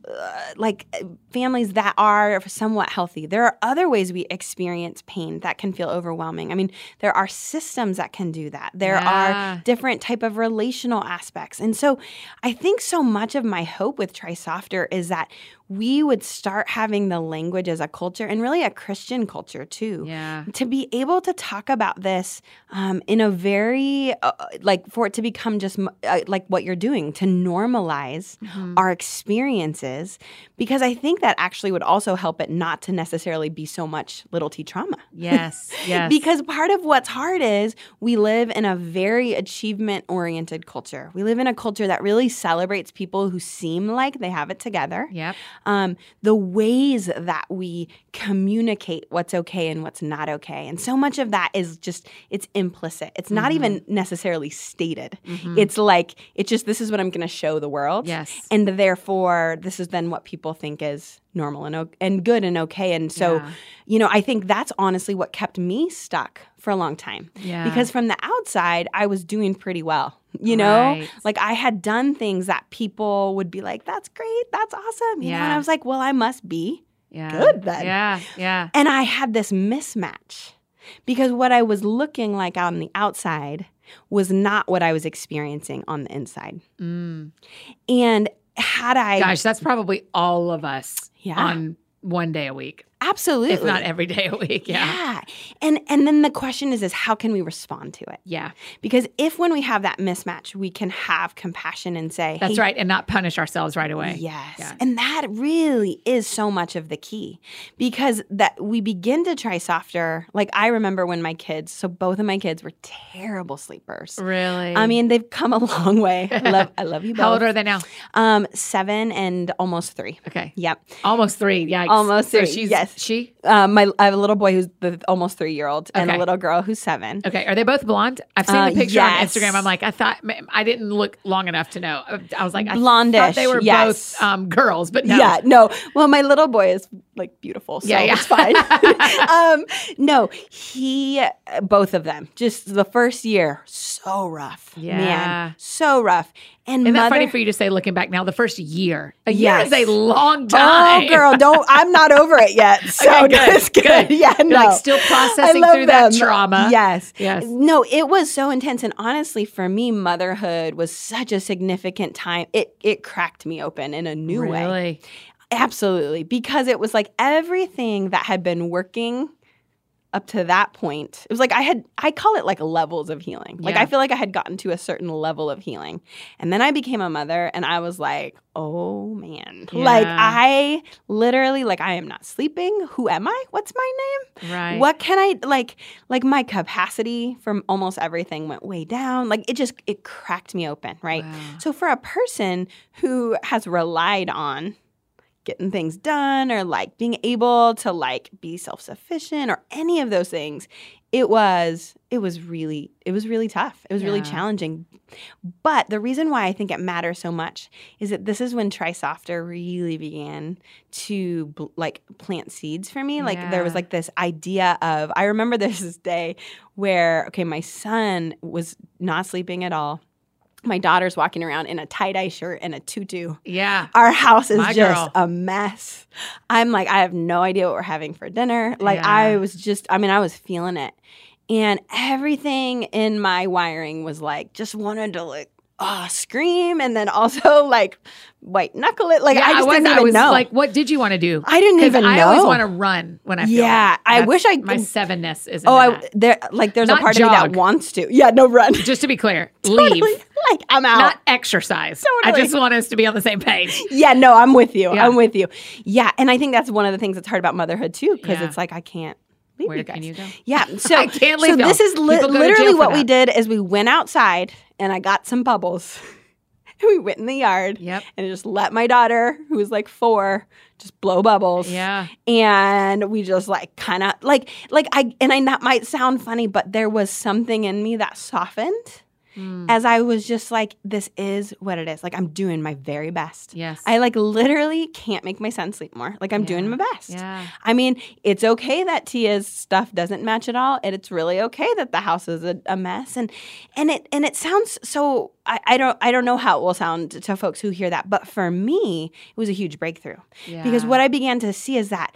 Uh, like families that are somewhat healthy, there are other ways we experience pain that can feel overwhelming. I mean, there are systems that can do that. There Yeah. are different type of relational aspects, and so I think so much of my hope with Try Softer is that we would start having the language as a culture and really a Christian culture too Yeah. to be able to talk about this um, in a very uh, like for it to become just uh, like what you're doing to normalize Mhm. our experiences because i think that actually would also help it not to necessarily be so much little t trauma Yes. <laughs> Yes. because part of what's hard is we live in a very achievement oriented culture we live in a culture that really celebrates people who seem like they have it together Yep. Um, the ways that we communicate what's okay and what's not okay. And so much of that is just, it's implicit. It's not even necessarily stated. Mhm. It's like, it's just, this is what I'm going to show the world. yes. And therefore, this is then what people think is normal and, o- and good and okay. And so, Yeah. you know, I think that's honestly what kept me stuck for a long time. yeah. Because from the outside, I was doing pretty well. You know, Right. like I had done things that people would be like, that's great, that's awesome. You know, and I was like, well, I must be. yeah. good then. Yeah. Yeah. And I had this mismatch because what I was looking like on the outside was not what I was experiencing on the inside. Mm. And had I, Gosh, that's probably all of us Yeah. on one day a week, absolutely, if not every day a week. Yeah. yeah. And and then the question is is how can we respond to it? Yeah. Because if when we have that mismatch, we can have compassion and say, That's "Hey, right. And not punish ourselves right away. Yes. Yeah. And that really is so much of the key because that we begin to try softer. Like I remember when my kids, so both of my kids were terrible sleepers. Really? I mean, they've come a <laughs> long way. I love I love you both. <laughs> how old are they now? Um 7 and almost 3. Okay. Yep. Almost three. Yeah. Almost so three, She's, yes. She? Um my I have a little boy who's the almost 3 year old and a Okay. little girl who's 7. Okay. Are they both blonde? I've seen Uh, the picture yes. on Instagram. I'm like, I thought, I didn't look long enough to know. I was like, I Blondish, thought they were yes. both um, girls, but no. Yeah, no. Well, my little boy is like beautiful, so Yeah, yeah. it's fine. <laughs> <laughs> um, no, he, both of them, just the first year, so rough. Yeah. man, so rough. And Isn't that funny for you to say looking back now? The first year. A year is a long time. Oh, girl, don't. <laughs> I'm not over it yet. So Okay, good, it's good. good. Yeah, You're no. like still processing through that trauma. Yes. Yes. No, it was so intense. And honestly, for me, motherhood was such a significant time. It it cracked me open in a new way. Absolutely. Because it was like everything that had been working up to that point. It was like I had I call it like levels of healing. Like Yeah. I feel like I had gotten to a certain level of healing. And then I became a mother and I was like, "Oh man." Like I literally like I am not sleeping. Who am I? What's my name? Right. What can I like like my capacity from almost everything went way down. Like it just it cracked me open, right? Wow. So for a person who has relied on getting things done or like being able to like be self-sufficient or any of those things, it was it was really it was really tough. It was really challenging. But the reason why I think it matters so much is that this is when Try Softer really began to bl- like plant seeds for me. Like there was like this idea of I remember <laughs> this day where okay, my son was not sleeping at all. My daughter's walking around in a tie-dye shirt and a tutu. Yeah. Our house is My just girl. a mess. I'm like, I have no idea what we're having for dinner. Like, Yeah. I was just, I mean, I was feeling it. And everything in my wiring was like, just wanted to like oh, scream and then also <laughs> like white knuckle it. Like Yeah, I just was, didn't I even was know. like, what did you want to do? I didn't even I always want to run when I feel Yeah, that. I wish I my sevenness is. oh, I there like there's Not a part of me that wants to. Yeah, no run. <laughs> Just to be clear, <laughs> Totally. leave, Like I'm out. not exercise. I just want us to be on the same page. yeah, no, I'm with you. Yeah. I'm with you. Yeah, and I think that's one of the things that's hard about motherhood too, because Yeah. it's like I can't leave Where you guys. can you go? <laughs> Yeah, so <laughs> I can't so this is li- People go to jail literally what we did is we went outside and I got some bubbles. <laughs> and we went in the yard Yep. and just let my daughter, who was like four, just blow bubbles. Yeah. And we just like kind of like like I and I that might sound funny, but there was something in me that softened Mm. as I was just like, this is what it is. Like I'm doing my very best. Yes. I like literally can't make my son sleep more. Like I'm doing my best. yeah. I mean, it's okay that Tia's stuff doesn't match at all, and it's really okay that the house is a, a mess. And and it and it sounds so. I, I don't I don't know how it will sound to folks who hear that, but for me, it was a huge breakthrough Yeah. because what I began to see is that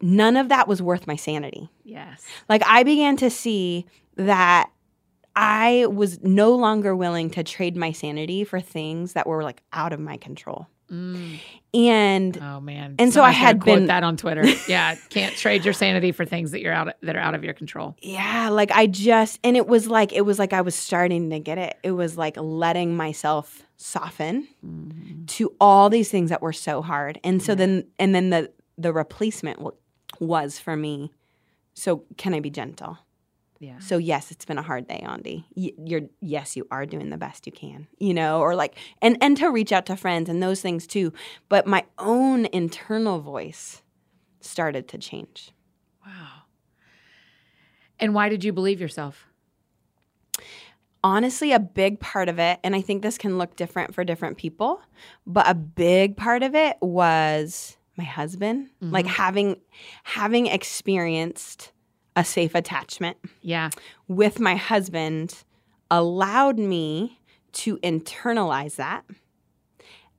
none of that was worth my sanity. Yes. Like I began to see that I was no longer willing to trade my sanity for things that were like out of my control. Mm. And Oh man. And so I had quote been- that on Twitter. <laughs> yeah. Can't trade your sanity for things that you're out that are out of your control. Yeah, like I just and it was like it was like I was starting to get it. It was like letting myself soften Mhm. to all these things that were so hard. And so Yeah. then and then the the replacement was for me. So can I be gentle? Yeah. So yes, it's been a hard day, Aundi. You're yes, you are doing the best you can, you know, or like and and to reach out to friends and those things too. But my own internal voice started to change. Wow. And why did you believe yourself? honestly a big part of it and i think this can look different for different people but a big part of it was my husband like Mhm. having having experienced a safe attachment Yeah. with my husband allowed me to internalize that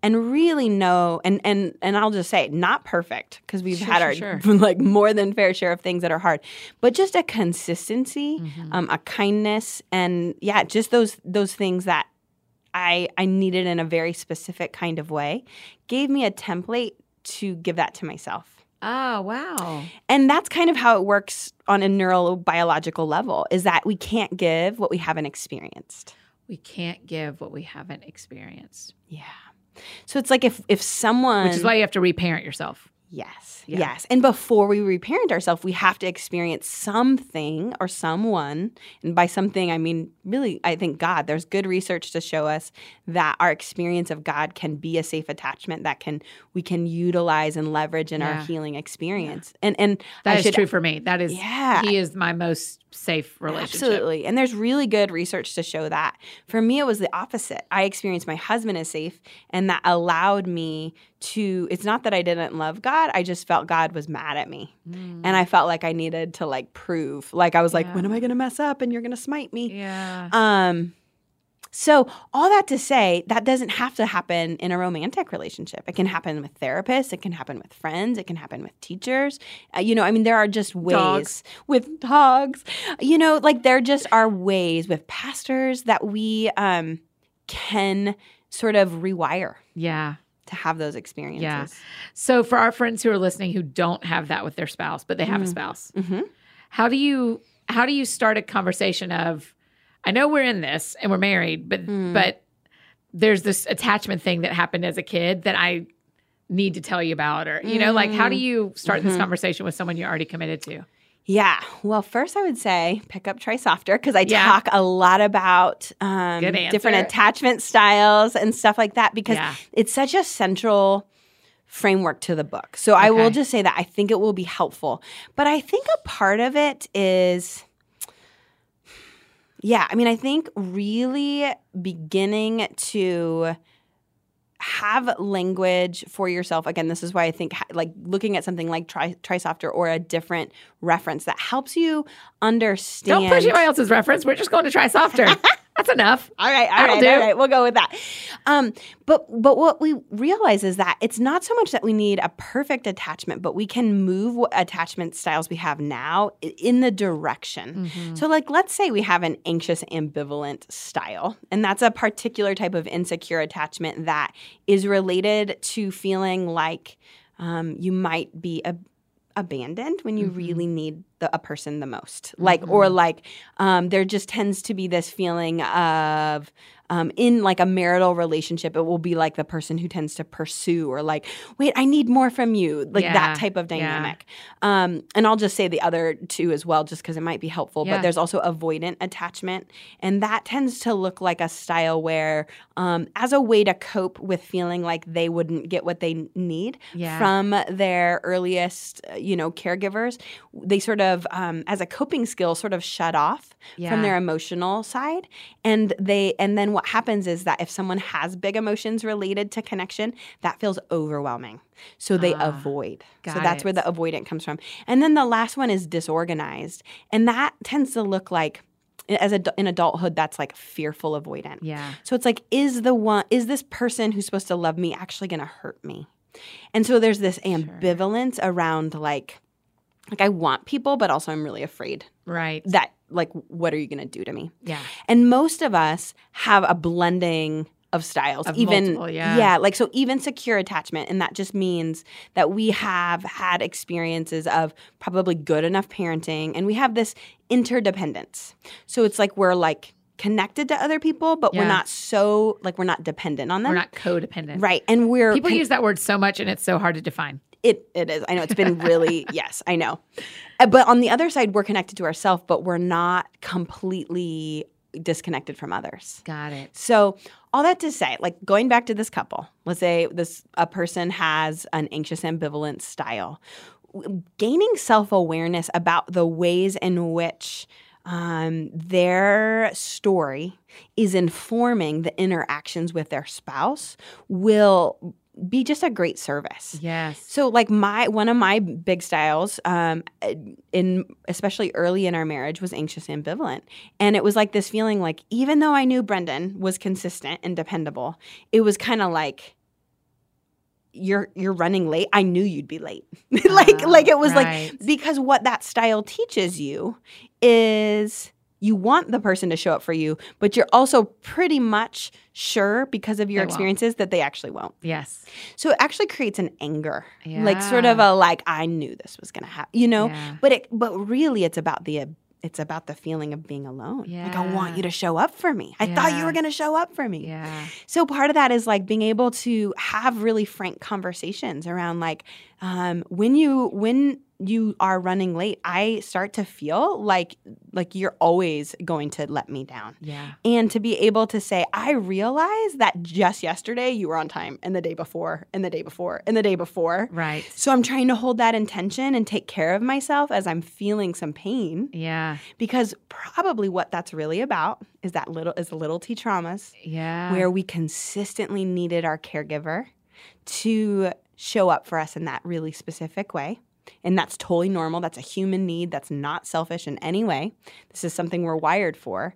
and really know and and and I'll just say not perfect because we've Sure, had our sure. <laughs> like more than fair share of things that are hard but just a consistency Mhm. um, a kindness and yeah just those those things that I I needed in a very specific kind of way gave me a template to give that to myself Oh, wow. and that's kind of how it works on a neurobiological level is that we can't give what we haven't experienced. We can't give what we haven't experienced. Yeah. So it's like if if someone Which is why you have to reparent yourself. Yes. Yeah. Yes. And before we reparent ourselves, we have to experience something or someone. And by something, I mean, really, I think God. There's good research to show us that our experience of God can be a safe attachment that can we can utilize and leverage in our healing experience. And and That I is should true for me. That is Yeah. he is my most safe relationship. Absolutely. And there's really good research to show that. For me, it was the opposite. I experienced my husband as safe, and that allowed me to, it's not that I didn't love God, I just felt God was mad at me. Mm. And I felt like I needed to like prove, like I was like, Yeah. when am I going to mess up and you're going to smite me? Yeah. Um, so all that to say, that doesn't have to happen in a romantic relationship. It can happen with therapists. It can happen with friends. It can happen with teachers. Uh, you know, I mean, there are just ways Dogs. with dogs. You know, like there just are ways with pastors that we um, can sort of rewire yeah. To have those experiences. Yeah. So for our friends who are listening who don't have that with their spouse, but they have a Mm. spouse, hmm how do you how do you start a conversation of I know we're in this and we're married, but Mm. but there's this attachment thing that happened as a kid that I need to tell you about or you know like how do Mm. you start this Mhm. conversation with someone you're already committed to? Yeah. Well, first I would say pick up Try Softer because I Yeah. talk a lot about um, different attachment styles and stuff like that because yeah. it's such a central framework to the book. So I will just say that I think it will be helpful. But I think a part of it is yeah, I mean I think really beginning to have language for yourself. Again, this is why I think like looking at something like Tri- Try Softer or a different reference that helps you understand Don't push anybody else's reference. We're just going to try softer. <laughs> That's enough. All right, all right, do. all right. We'll go with that. Um, but but what we realize is that it's not so much that we need a perfect attachment, but we can move what attachment styles we have now in the direction. Mm-hmm. So, like, let's say we have an anxious ambivalent style, and that's a particular type of insecure attachment that is related to feeling like um, you might be ab- abandoned when you Mm-hmm. really need the, a person the most like or like um, there just tends to be this feeling of um, in like a marital relationship it will be like the person who tends to pursue or like wait i need more from you like Yeah, that type of yeah. dynamic um, and i'll just say the other two as well just because it might be helpful Yeah. but there's also avoidant attachment and that tends to look like a style where um, as a way to cope with feeling like they wouldn't get what they need Yeah. from their earliest uh, you know caregivers they sort of um, as a coping skill sort of shut off Yeah. from their emotional side. And they and then what happens is that if someone has big emotions related to connection that feels overwhelming. So they Ah, avoid. So that's where the avoidant comes from. And then the last one is disorganized. And that tends to look like as a, in adulthood that's like fearful avoidant. Yeah. so it's like, is the one, is this person who's supposed to love me actually going to hurt me? And so there's this ambivalence around like, like I want people, but also I'm really afraid Right. that like, what are you going to do to me? yeah. And most of us have a blending of styles, Of even multiple, yeah. like so even secure attachment, and that just means that we have had experiences of probably good enough parenting, and we have this interdependence. So it's like we're like connected to other people, but Yeah. we're not so like we're not dependent on them, We're not codependent. right? And we're People con- use that word so much and it's so hard to define. It it is. I know it's been really <laughs> yes, I know. Uh, But on the other side, we're connected to ourselves, but we're not completely disconnected from others. Got it. So all that to say, like going back to this couple, let's say this a person has an anxious ambivalent style. Gaining self-awareness about the ways in which um, their story is informing the interactions with their spouse will be just a great service. Yes. So like my one of my big styles um in especially early in our marriage was anxious and ambivalent. And it was like this feeling like even though I knew Brendan was consistent and dependable, it was kind of like you're you're running late. I knew you'd be late. <laughs> like Oh, like it was right. like because what that style teaches you is you want the person to show up for you, but you're also pretty much sure because of your They won't. experiences that they actually won't. Yes. So it actually creates an anger, like sort of a like I knew this was gonna happen, you know. Yeah. But it, but really, it's about the it's about the feeling of being alone. Yeah. Like I want you to show up for me. I thought you were gonna show up for me. Yeah. So part of that is like being able to have really frank conversations around like um, when you when you are running late, I start to feel like like you're always going to let me down. Yeah. And to be able to say, I realize that just yesterday you were on time, and the day before, and the day before, and the day before. Right. So I'm trying to hold that intention and take care of myself as I'm feeling some pain Yeah. because probably what that's really about is that little is the little T traumas Yeah. where we consistently needed our caregiver to show up for us in that really specific way. And that's totally normal. That's a human need. That's not selfish in any way. This is something we're wired for.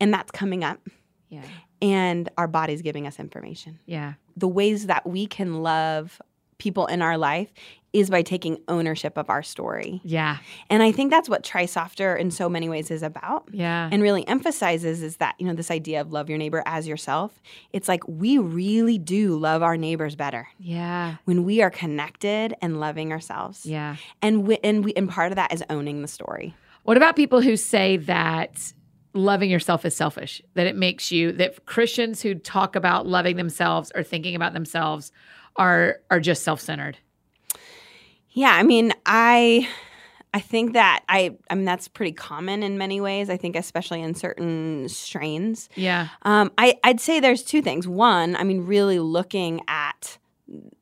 And that's coming up Yeah. and our body's giving us information. Yeah. The ways that we can love people in our life is by taking ownership of our story. Yeah. And I think that's what Try Softer in so many ways is about. Yeah. And really emphasizes is that, you know, this idea of love your neighbor as yourself. It's like we really do love our neighbors better yeah. when we are connected and loving ourselves. Yeah. And we, and we and part of that is owning the story. What about people who say that loving yourself is selfish? That it makes you that Christians who talk about loving themselves or thinking about themselves are are just self-centered. Yeah, I mean, I I think that I I mean that's pretty common in many ways. I think especially in certain strains. Yeah. Um, I I'd say there's two things. One, I mean, really looking at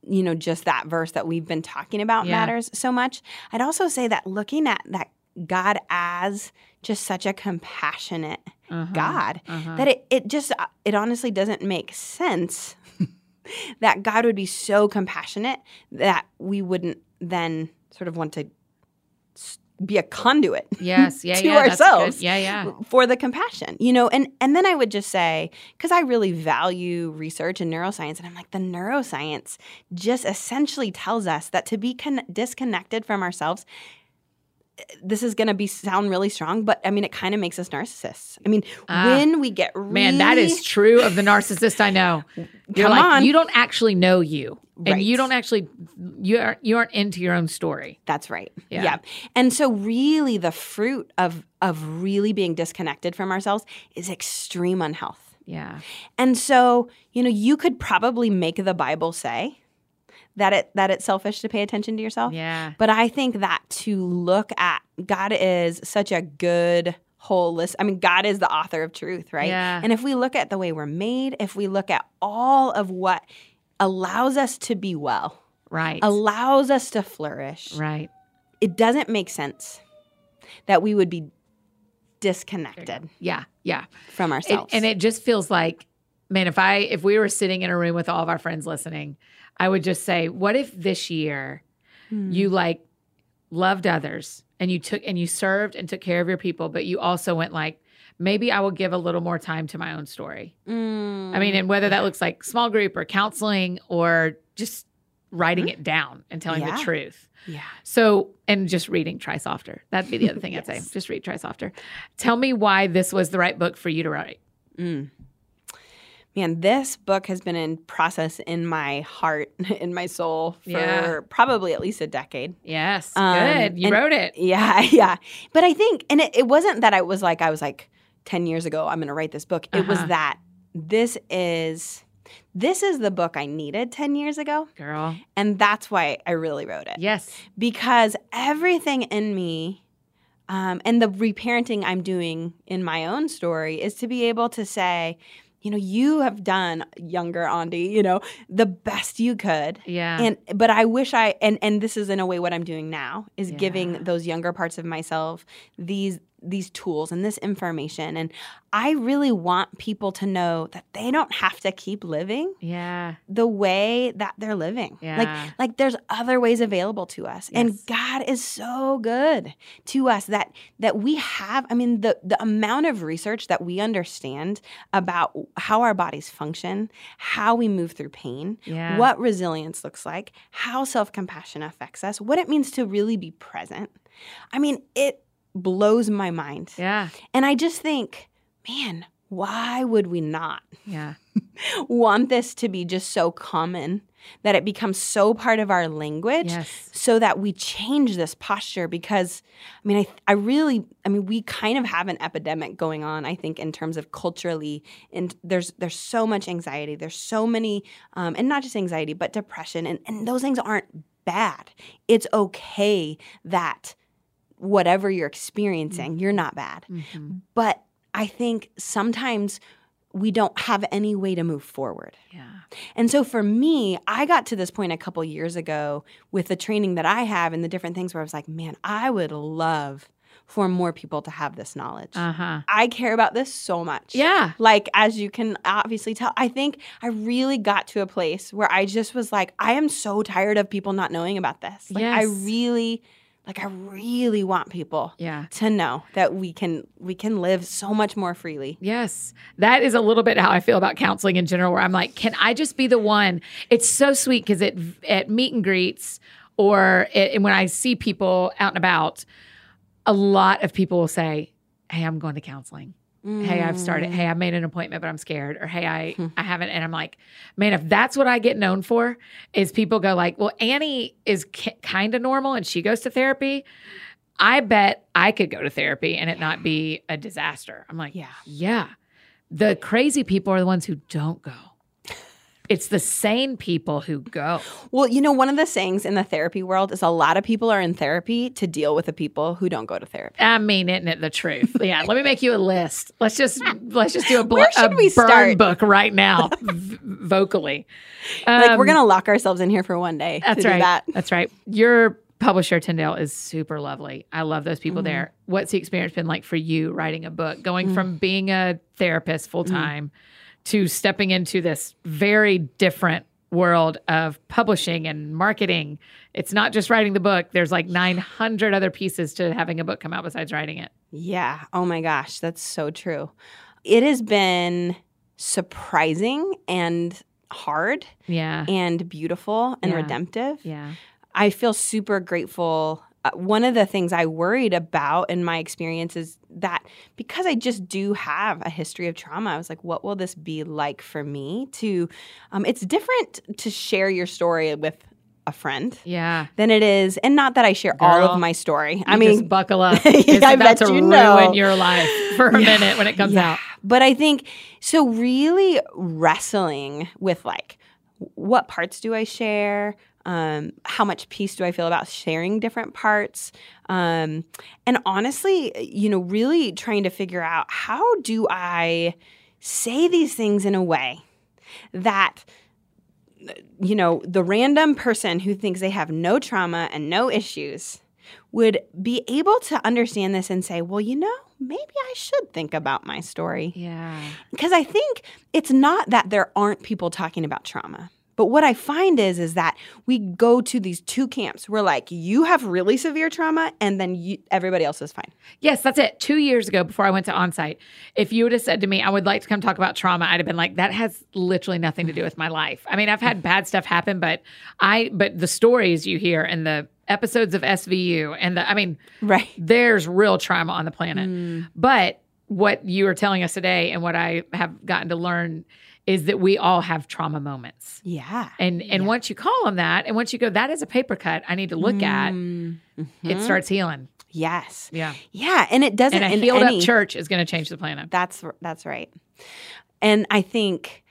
you know just that verse that we've been talking about Yeah. matters so much. I'd also say that looking at that God as just such a compassionate Uh-huh. God Uh-huh. that it it just it honestly doesn't make sense <laughs> that God would be so compassionate that we wouldn't then sort of want to be a conduit <laughs> Yes. Yeah. to yeah. that's good. ourselves Yeah. Yeah. for the compassion you know and and then i would just say because i really value research and neuroscience and i'm like the neuroscience just essentially tells us that to be con- disconnected from ourselves this is going to be sound really strong but i mean it kind of makes us narcissists i mean Ah. when we get really, Man, that is true of the narcissist I know. <laughs> You're Come like on. you don't actually know you, and you don't actually you aren't you aren't into your own story. That's right. Yeah. Yeah. And so really the fruit of of really being disconnected from ourselves is extreme unhealth. Yeah. And so, you know, you could probably make the Bible say that it that it's selfish to pay attention to yourself. Yeah. But I think that to look at God is such a good whole list. I mean, God is the author of truth, right? Yeah. And if we look at the way we're made, if we look at all of what allows us to be well, Right. allows us to flourish, right. it doesn't make sense that we would be disconnected Yeah. Yeah. from It, ourselves. and it just feels like, man, if I if we were sitting in a room with all of our friends listening, I would just say, what if this year Hmm. you like loved others and you took and you served and took care of your people, but you also went like, maybe I will give a little more time to my own story. Mm. I mean, and whether that looks like small group or counseling or just writing it down and telling Yeah. the truth. yeah. So, and just reading Try Softer. That'd be the other thing I'd <laughs> say. Just read Try Softer. Tell me why this was the right book for you to write. Mm. Man, this book has been in process in my heart, <laughs> in my soul for Yeah. probably at least a decade. Yes. Um, good. You wrote it. Yeah, <laughs> yeah. But I think, and it, it wasn't that I was like, I was like, 10 years ago, I'm going to write this book. It was Uh-huh. that this is. This is the book I needed 10 years ago. Girl. And that's why I really wrote it. Yes. because everything in me um, and the reparenting I'm doing in my own story is to be able to say, you know, you have done younger Aundi, you know, the best you could. Yeah. And but I wish I and and this is in a way what I'm doing now is Yeah. giving those younger parts of myself these these tools and this information and I really want people to know that they don't have to keep living yeah. the way that they're living. Yeah. Like like there's other ways available to us. And God is so good to us that that we have I mean the the amount of research that we understand about how our bodies function, how we move through pain, Yeah. what resilience looks like, how self-compassion affects us, what it means to really be present. I mean, it blows my mind. Yeah. And I just think, man, why would we not Yeah. <laughs> want this to be just so common that it becomes so part of our language Yes. so that we change this posture because i mean I, I really i mean we kind of have an epidemic going on i think in terms of culturally and there's there's so much anxiety there's so many um, and not just anxiety but depression and, and those things aren't bad it's okay that whatever you're experiencing you're not bad Mhm. but i think sometimes we don't have any way to move forward Yeah. and so for me, I got to this point a couple years ago with the training that I have and the different things where I was like, man, I would love for more people to have this knowledge. Uh huh. I care about this so much. Yeah. Like, as you can obviously tell, I think I really got to a place where I just was like, I am so tired of people not knowing about this. Like, I really, like, I really want people Yeah. to know that we can we can live so much more freely. Yes. That is a little bit how I feel about counseling in general, where I'm like, can I just be the one? It's so sweet because at, at meet and greets or it, and when I see people out and about, a lot of people will say, Hey, I'm going to counseling. Hey, I've started. Hey, I mm. made an appointment, but I'm scared. Or hey, I hmm. I haven't. And I'm like, man, if that's what I get known for, is people go like, well, Annie is ki- kind of normal and she goes to therapy. I bet I could go to therapy and it not be a disaster. I'm like, Yeah. yeah. The crazy people are the ones who don't go. It's the sane people who go. Well, you know, one of the sayings in the therapy world is a lot of people are in therapy to deal with the people who don't go to therapy. I mean, isn't it the truth? Yeah. Let me make you a list. Let's just let's just do a, bl- Where should a we burn start? book right now, <laughs> v- vocally. like we're Um, gonna lock ourselves in here for one day That's to right. do that. That's right. Your publisher Tyndale is super lovely. I love those people Mm-hmm. there. What's the experience been like for you writing a book, going from being a therapist full Mm-hmm. To stepping into this very different world of publishing and marketing. It's not just writing the book. There's like 900 other pieces to having a book come out besides writing it. Yeah. Oh my gosh, that's so true. It has been surprising and hard Yeah. and beautiful and Yeah. redemptive. Yeah. I feel super grateful. Uh, one of the things I worried about in my experience is that because I just do have a history of trauma, I was like, what will this be like for me to? Um, it's different to share your story with a friend Yeah. than it is, and not that I share all of my story. I mean, just buckle <laughs> up. Yeah, It's I about bet to you ruin know. your life <laughs> for a minute when it comes Yeah. out. But I think so, really wrestling with like, what parts do I share? Um, how much peace do I feel about sharing different parts? Um, and honestly, you know, really trying to figure out how do I say these things in a way that you know, the random person who thinks they have no trauma and no issues would be able to understand this and say, well, you know, maybe I should think about my story. Yeah. Because I think it's not that there aren't people talking about trauma. But what I find is is that we go to these two camps. We're like, you have really severe trauma, and then you, everybody else is fine. Yes, that's it. Two years ago, before I went to onsite, if you would have said to me, I would like to come talk about trauma, I'd have been like, that has literally nothing to do with my life. I mean, I've had bad stuff happen, but I, but the stories you hear and the episodes of SVU and the, I mean, Right. there's real trauma on the planet. Mm. But what you are telling us today and what I have gotten to learn is that we all have trauma moments. Yeah. And and once you call them that, and once you go, that is a paper cut I need to look at, mm-hmm. it starts healing. Yes. Yeah. Yeah. And it doesn't And a healed any, up church is going to change the planet. That's that's right. And I think,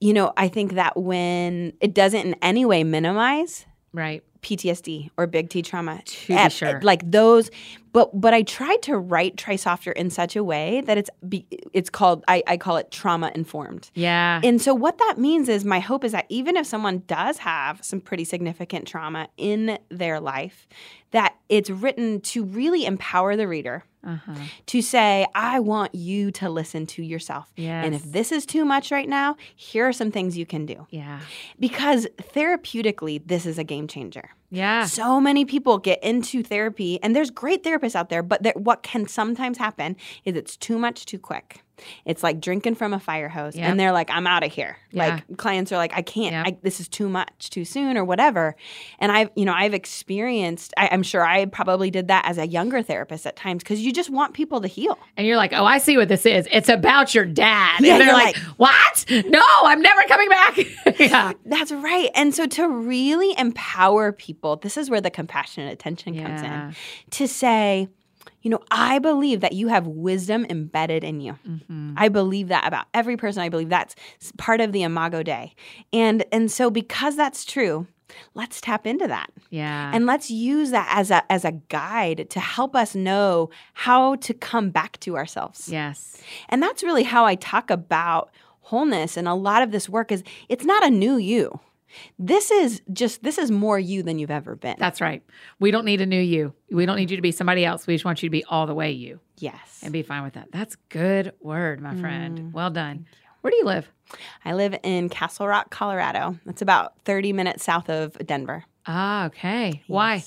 you know, I think that when it doesn't in any way minimize Right. PTSD or big T trauma, To be at- sure. like those. But but I tried to write Try Softer in such a way that it's be, it's called I, I call it trauma informed. Yeah. And so what that means is my hope is that even if someone does have some pretty significant trauma in their life, that it's written to really empower the reader uh-huh. to say, I want you to listen to yourself. And if this is too much right now, here are some things you can do. Yeah. Because therapeutically, this is a game changer. Yeah. So many people get into therapy, and there's great therapists out there, but what can sometimes happen is it's too much too quick. It's like drinking from a fire hose, Yep. and they're like, "I'm out of here." Yeah. Like clients are like, "I can't. Yep. I, this is too much, too soon, or whatever." And I've, you know, I've experienced. I, I'm sure I probably did that as a younger therapist at times because you just want people to heal. And you're like, oh, I see what this is. It's about your dad. Yeah, and they're you're like, what? No, I'm never coming back. <laughs> yeah. That's right. And so to really empower people, this is where the compassionate attention comes in to say, you know, I believe that you have wisdom embedded in you. Mm-hmm. I believe that about every person. I believe that's part of the Imago Dei. And and so because that's true, let's tap into that. Yeah. And let's use that as a as a guide to help us know how to come back to ourselves. yes. And that's really how I talk about wholeness and a lot of this work is it's not a new you. This is just this is more you than you've ever been. That's right. We don't need a new you. We don't need you to be somebody else. We just want you to be all the way you yes. and be fine with that. That's good word, my Mm. friend. Well done. Where do you live? I live in Castle Rock, Colorado. That's about 30 minutes south of Denver. Ah, okay. Why?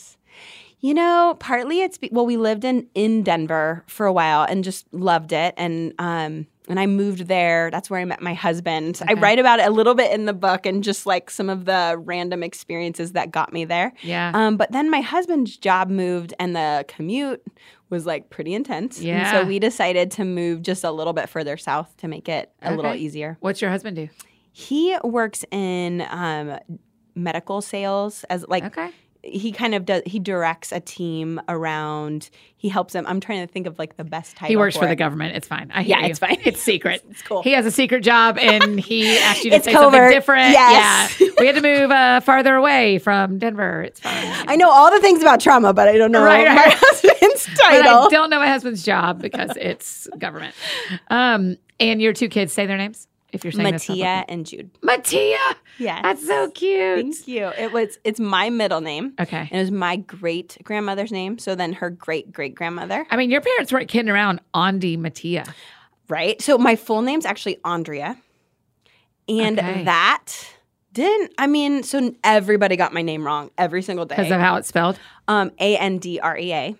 You know, partly it's be- well, we lived in in Denver for a while and just loved it, and um, and I moved there. That's where I met my husband. I write about it a little bit in the book, and just like some of the random experiences that got me there. Yeah. Um, but then my husband's job moved, and the commute was like pretty intense. And Yeah. so we decided to move just a little bit further south to make it a little easier. What's your husband do? He works in um, medical sales as like Okay. He kind of does he directs a team around he helps them i'm trying to think of like the best title He works for, the it. government. It's fine. I Yeah, you. it's fine. It's secret. <laughs> It's cool. He has a secret job and <laughs> he asked you to It's say something different. Yes. Yeah. <laughs> We had to move uh, farther away from Denver. It's fine. i know all the things about trauma but i don't know Right, my right. husband's But title I don't know my husband's job because it's government. Um, and your two kids say their names if you're saying mattia and jude publicly. Mattia. yeah That's so cute. thank you it was it's my middle name Okay. and it was my great grandmother's name so then her great great grandmother I mean, your parents weren't kidding around. Andy Mattia. right so my full name's actually andrea and Okay. that Didn't I mean? So everybody got my name wrong every single day. Because of how it's spelled. Um, A N D R E A.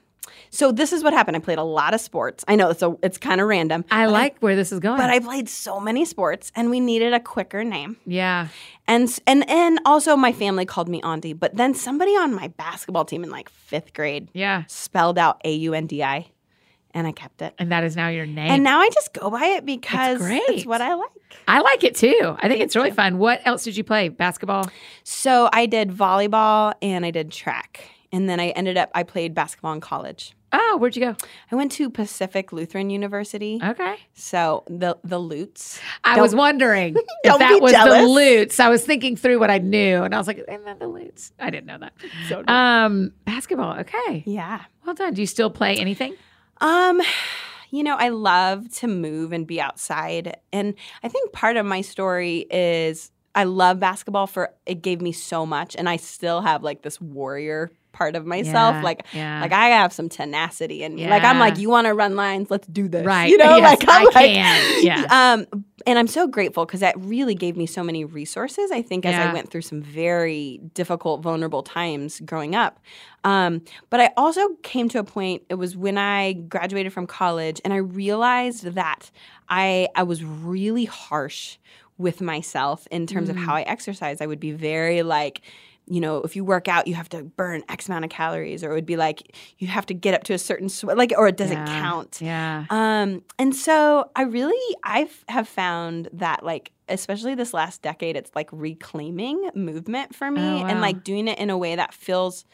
So this is what happened. I played a lot of sports. I know it's a, it's kind of random, I like where this is going. but I played so many sports, and we needed a quicker name. yeah. And and and also my family called me Auntie. But then somebody on my basketball team in like fifth grade Yeah. spelled out A U N D I, and I kept it. And that is now your name. And now I just go by it because great. it's what I like. I like it too. I think it's really fun. What else did you play? Basketball? So I did volleyball and I did track. And then I ended up, I played basketball in college. Oh, where'd you go? I went to Pacific Lutheran University. Okay. So the the Lutes. I was wondering <laughs> if that was jealous. the Lutes. I was thinking through what I knew, and I was like, "Isn't that the Lutes?" I didn't know that. <laughs> So Um, basketball. Okay, yeah. well done. Do you still play anything? Um, you know, I love to move and be outside. And I think part of my story is I love basketball for it gave me so much and I still have like this warrior part of myself. Yeah, like yeah. like I have some tenacity and like I'm like, you want to run lines, let's do this. Right. You know, Yes, like I'm I like, can. <laughs> Yeah. Um, and I'm so grateful because that really gave me so many resources. I think as Yeah. I went through some very difficult, vulnerable times growing up. Um, but I also came to a point. It was when I graduated from college, and I realized that I I was really harsh with myself in terms of Mm. how I exercise. I would be very like. You know, if you work out, you have to burn X amount of calories, or it would be like you have to get up to a certain sweat, like, or it doesn't Yeah. count. Yeah. Um, and so I really I have found that like especially this last decade, it's like reclaiming movement for me Oh, wow. and like doing it in a way that feels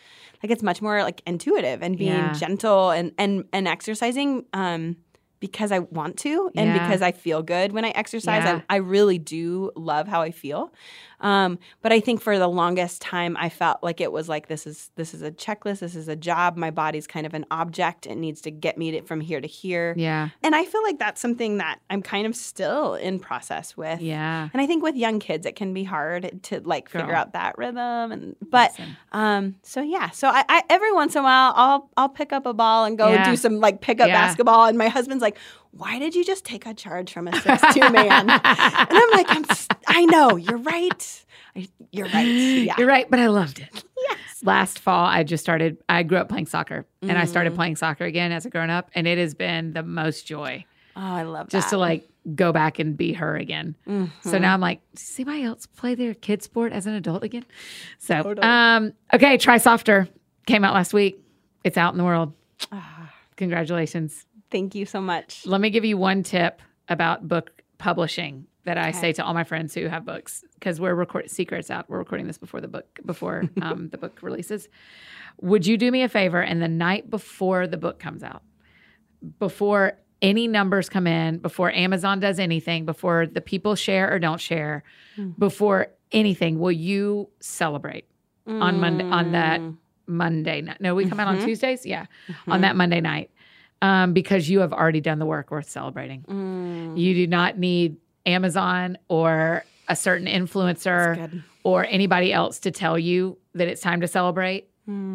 like it's much more like intuitive and being Yeah. gentle and and and exercising um because I want to and Yeah. because I feel good when I exercise. Yeah. I, I really do love how I feel. Um, but I think for the longest time I felt like it was like this is this is a checklist, this is a job. My body's kind of an object. It needs to get me to, from here to here. Yeah. And I feel like that's something that I'm kind of still in process with. Yeah. And I think with young kids, it can be hard to like figure out that rhythm. And but Listen. um, so yeah, so I, I every once in a while I'll I'll pick up a ball and go Yeah. do some like pick up Yeah. basketball. And my husband's like, "Why did you just take a charge from a six two man?" <laughs> and I'm like, I'm I know you're right. I, you're right. Yeah. You're right, but I loved it. Yes. Last fall, I just started. I grew up playing soccer, and I Mm. started playing soccer again as a grown up, and it has been the most joy Oh, I love just that. to like go back and be her again. So Mhm. now I'm like, see anybody else play their kid sport as an adult again? So, Totally. um, okay, try softer came out last week. It's out in the world. Ah, Congratulations. Thank you so much. Let me give you one tip about book publishing that I Okay. say to all my friends who have books because we're recording secrets out. We're recording this before the book before <laughs> um, the book releases. Would you do me a favor and the night before the book comes out, before any numbers come in, before Amazon does anything, before the people share or don't share, Mm. before anything, will you celebrate on Monday on that Mm. Monday night? No, we come out on Mhm. Tuesdays. Yeah, Mm-hmm. on that Monday night, um, because you have already done the work worth celebrating. Mm. You do not need Amazon or a certain influencer or anybody else to tell you that it's time to celebrate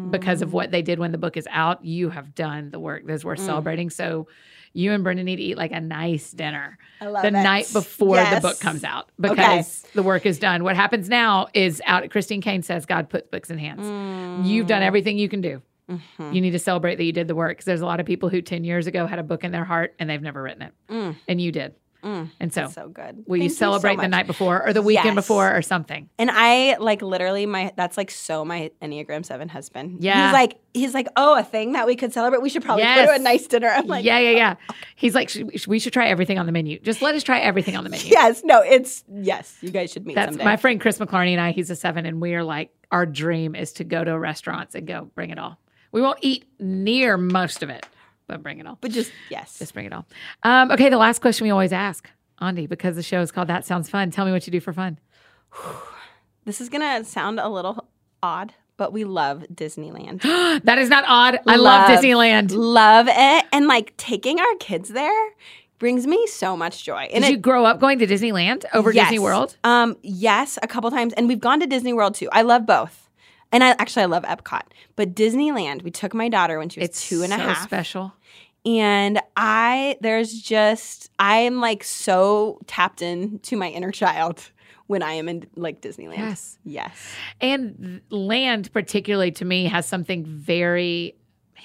because of what they did when the book is out. You have done the work that's worth Mm. celebrating. So you and Brenda need to eat like a nice dinner I love the it. night before the book comes out Okay. because the work is done. What happens now is out. Christine Caine says God puts books in hands. You've Mm. done everything you can do. Mhm. You need to celebrate that you did the work because there's a lot of people who 10 years ago had a book in their heart and they've never written it. Mm. And you did. Mm. And so, so good. will Thank you so celebrate the night before or the weekend Yes. before or something? And I like literally my that's like so my Enneagram Seven husband. Yeah. he's like he's like oh a thing that we could celebrate. We should probably go to a nice dinner. I'm like yeah, yeah, yeah. He's like, "Should- we should try everything on the menu. Just let us try everything on the menu. yes no it's yes you guys should meet That's someday. my friend Chris McClarney and I. He's a seven, and we are like, our dream is to go to restaurants and go bring it all. We won't eat near most of it, but bring it all. but just yes. Just bring it all. Um, okay, the last question we always ask, Aundi, because the show is called That Sounds Fun. Tell me what you do for fun. <sighs> this is gonna sound a little odd, but we love Disneyland. <gasps> that is not odd. I love, Love. Disneyland. love it, and like taking our kids there brings me so much joy. And Did it- you grow up going to Disneyland over Yes. Disney World? Um, yes, a couple times, and we've gone to Disney World too. I love both, and I actually I love Epcot, but Disneyland. We took my daughter when she was It's two and a so half, special. and I there's just I am like so tapped in to my inner child when I am in like Disneyland. Yes. Yes. And land, particularly to me, has something very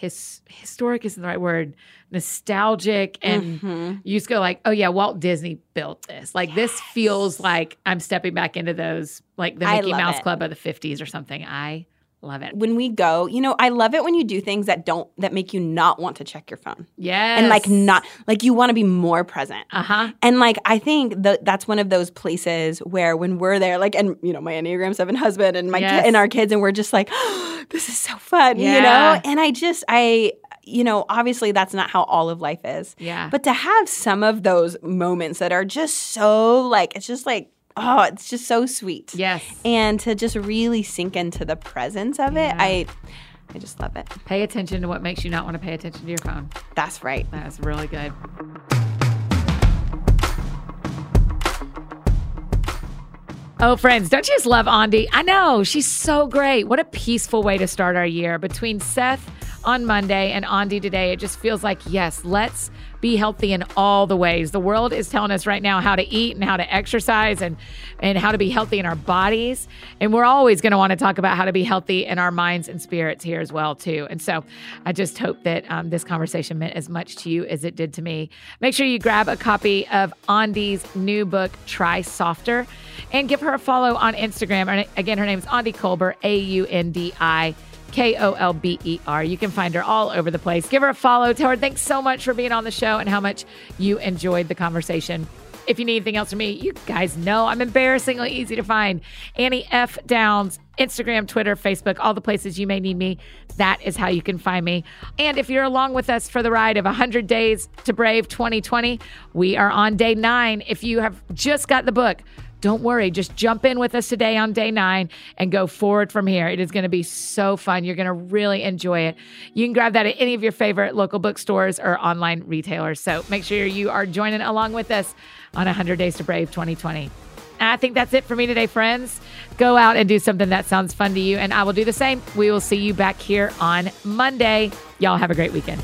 his, historic isn't the right word nostalgic and Mm-hmm. you just go like oh yeah walt disney built this like this feels like i'm stepping back into those like the mickey mouse it. club of the 50s or something i love it When we go, you know, I love it when you do things that don't that make you not want to check your phone. Yeah. And like not like you want to be more present. uh-huh And like I think that that's one of those places where when we're there, like and you know my Enneagram Seven husband and my Yes. ki- and our kids, and we're just like, <gasps> this is so fun, you know. And I just I you know obviously that's not how all of life is, yeah but to have some of those moments that are just so like it's just like oh it's just so sweet, yes and to just really sink into the presence of it, I I just love it. pay attention to what makes you not want to pay attention to your phone That's right. that's really good Oh, friends, don't you just love Aundi? I know, she's so great. What a peaceful way to start our year. Between Seth on Monday and Aundi today, it just feels like, yes, let's be healthy in all the ways. The world is telling us right now how to eat and how to exercise and, and how to be healthy in our bodies. And we're always going to want to talk about how to be healthy in our minds and spirits here as well, too. And so I just hope that um, this conversation meant as much to you as it did to me. Make sure you grab a copy of Aundi's new book, Try Softer, and give her a follow on Instagram. And again, her name is Aundi Kolber, A U N D I. K O L B E R. You can find her all over the place. Give her a follow. Tell her thanks so much for being on the show and how much you enjoyed the conversation. If you need anything else from me, you guys know I'm embarrassingly easy to find. Annie F. Downs, Instagram, Twitter, Facebook, all the places you may need me. That is how you can find me. And if you're along with us for the ride of 100 Days to Brave 2020, we are on day nine. If you have just got the book, don't worry. Just jump in with us today on day nine and go forward from here. It is going to be so fun. You're going to really enjoy it. You can grab that at any of your favorite local bookstores or online retailers. So make sure you are joining along with us on 100 Days to Brave 2020. I think that's it for me today, friends. Go out and do something that sounds fun to you, and I will do the same. We will see you back here on Monday. Y'all have a great weekend.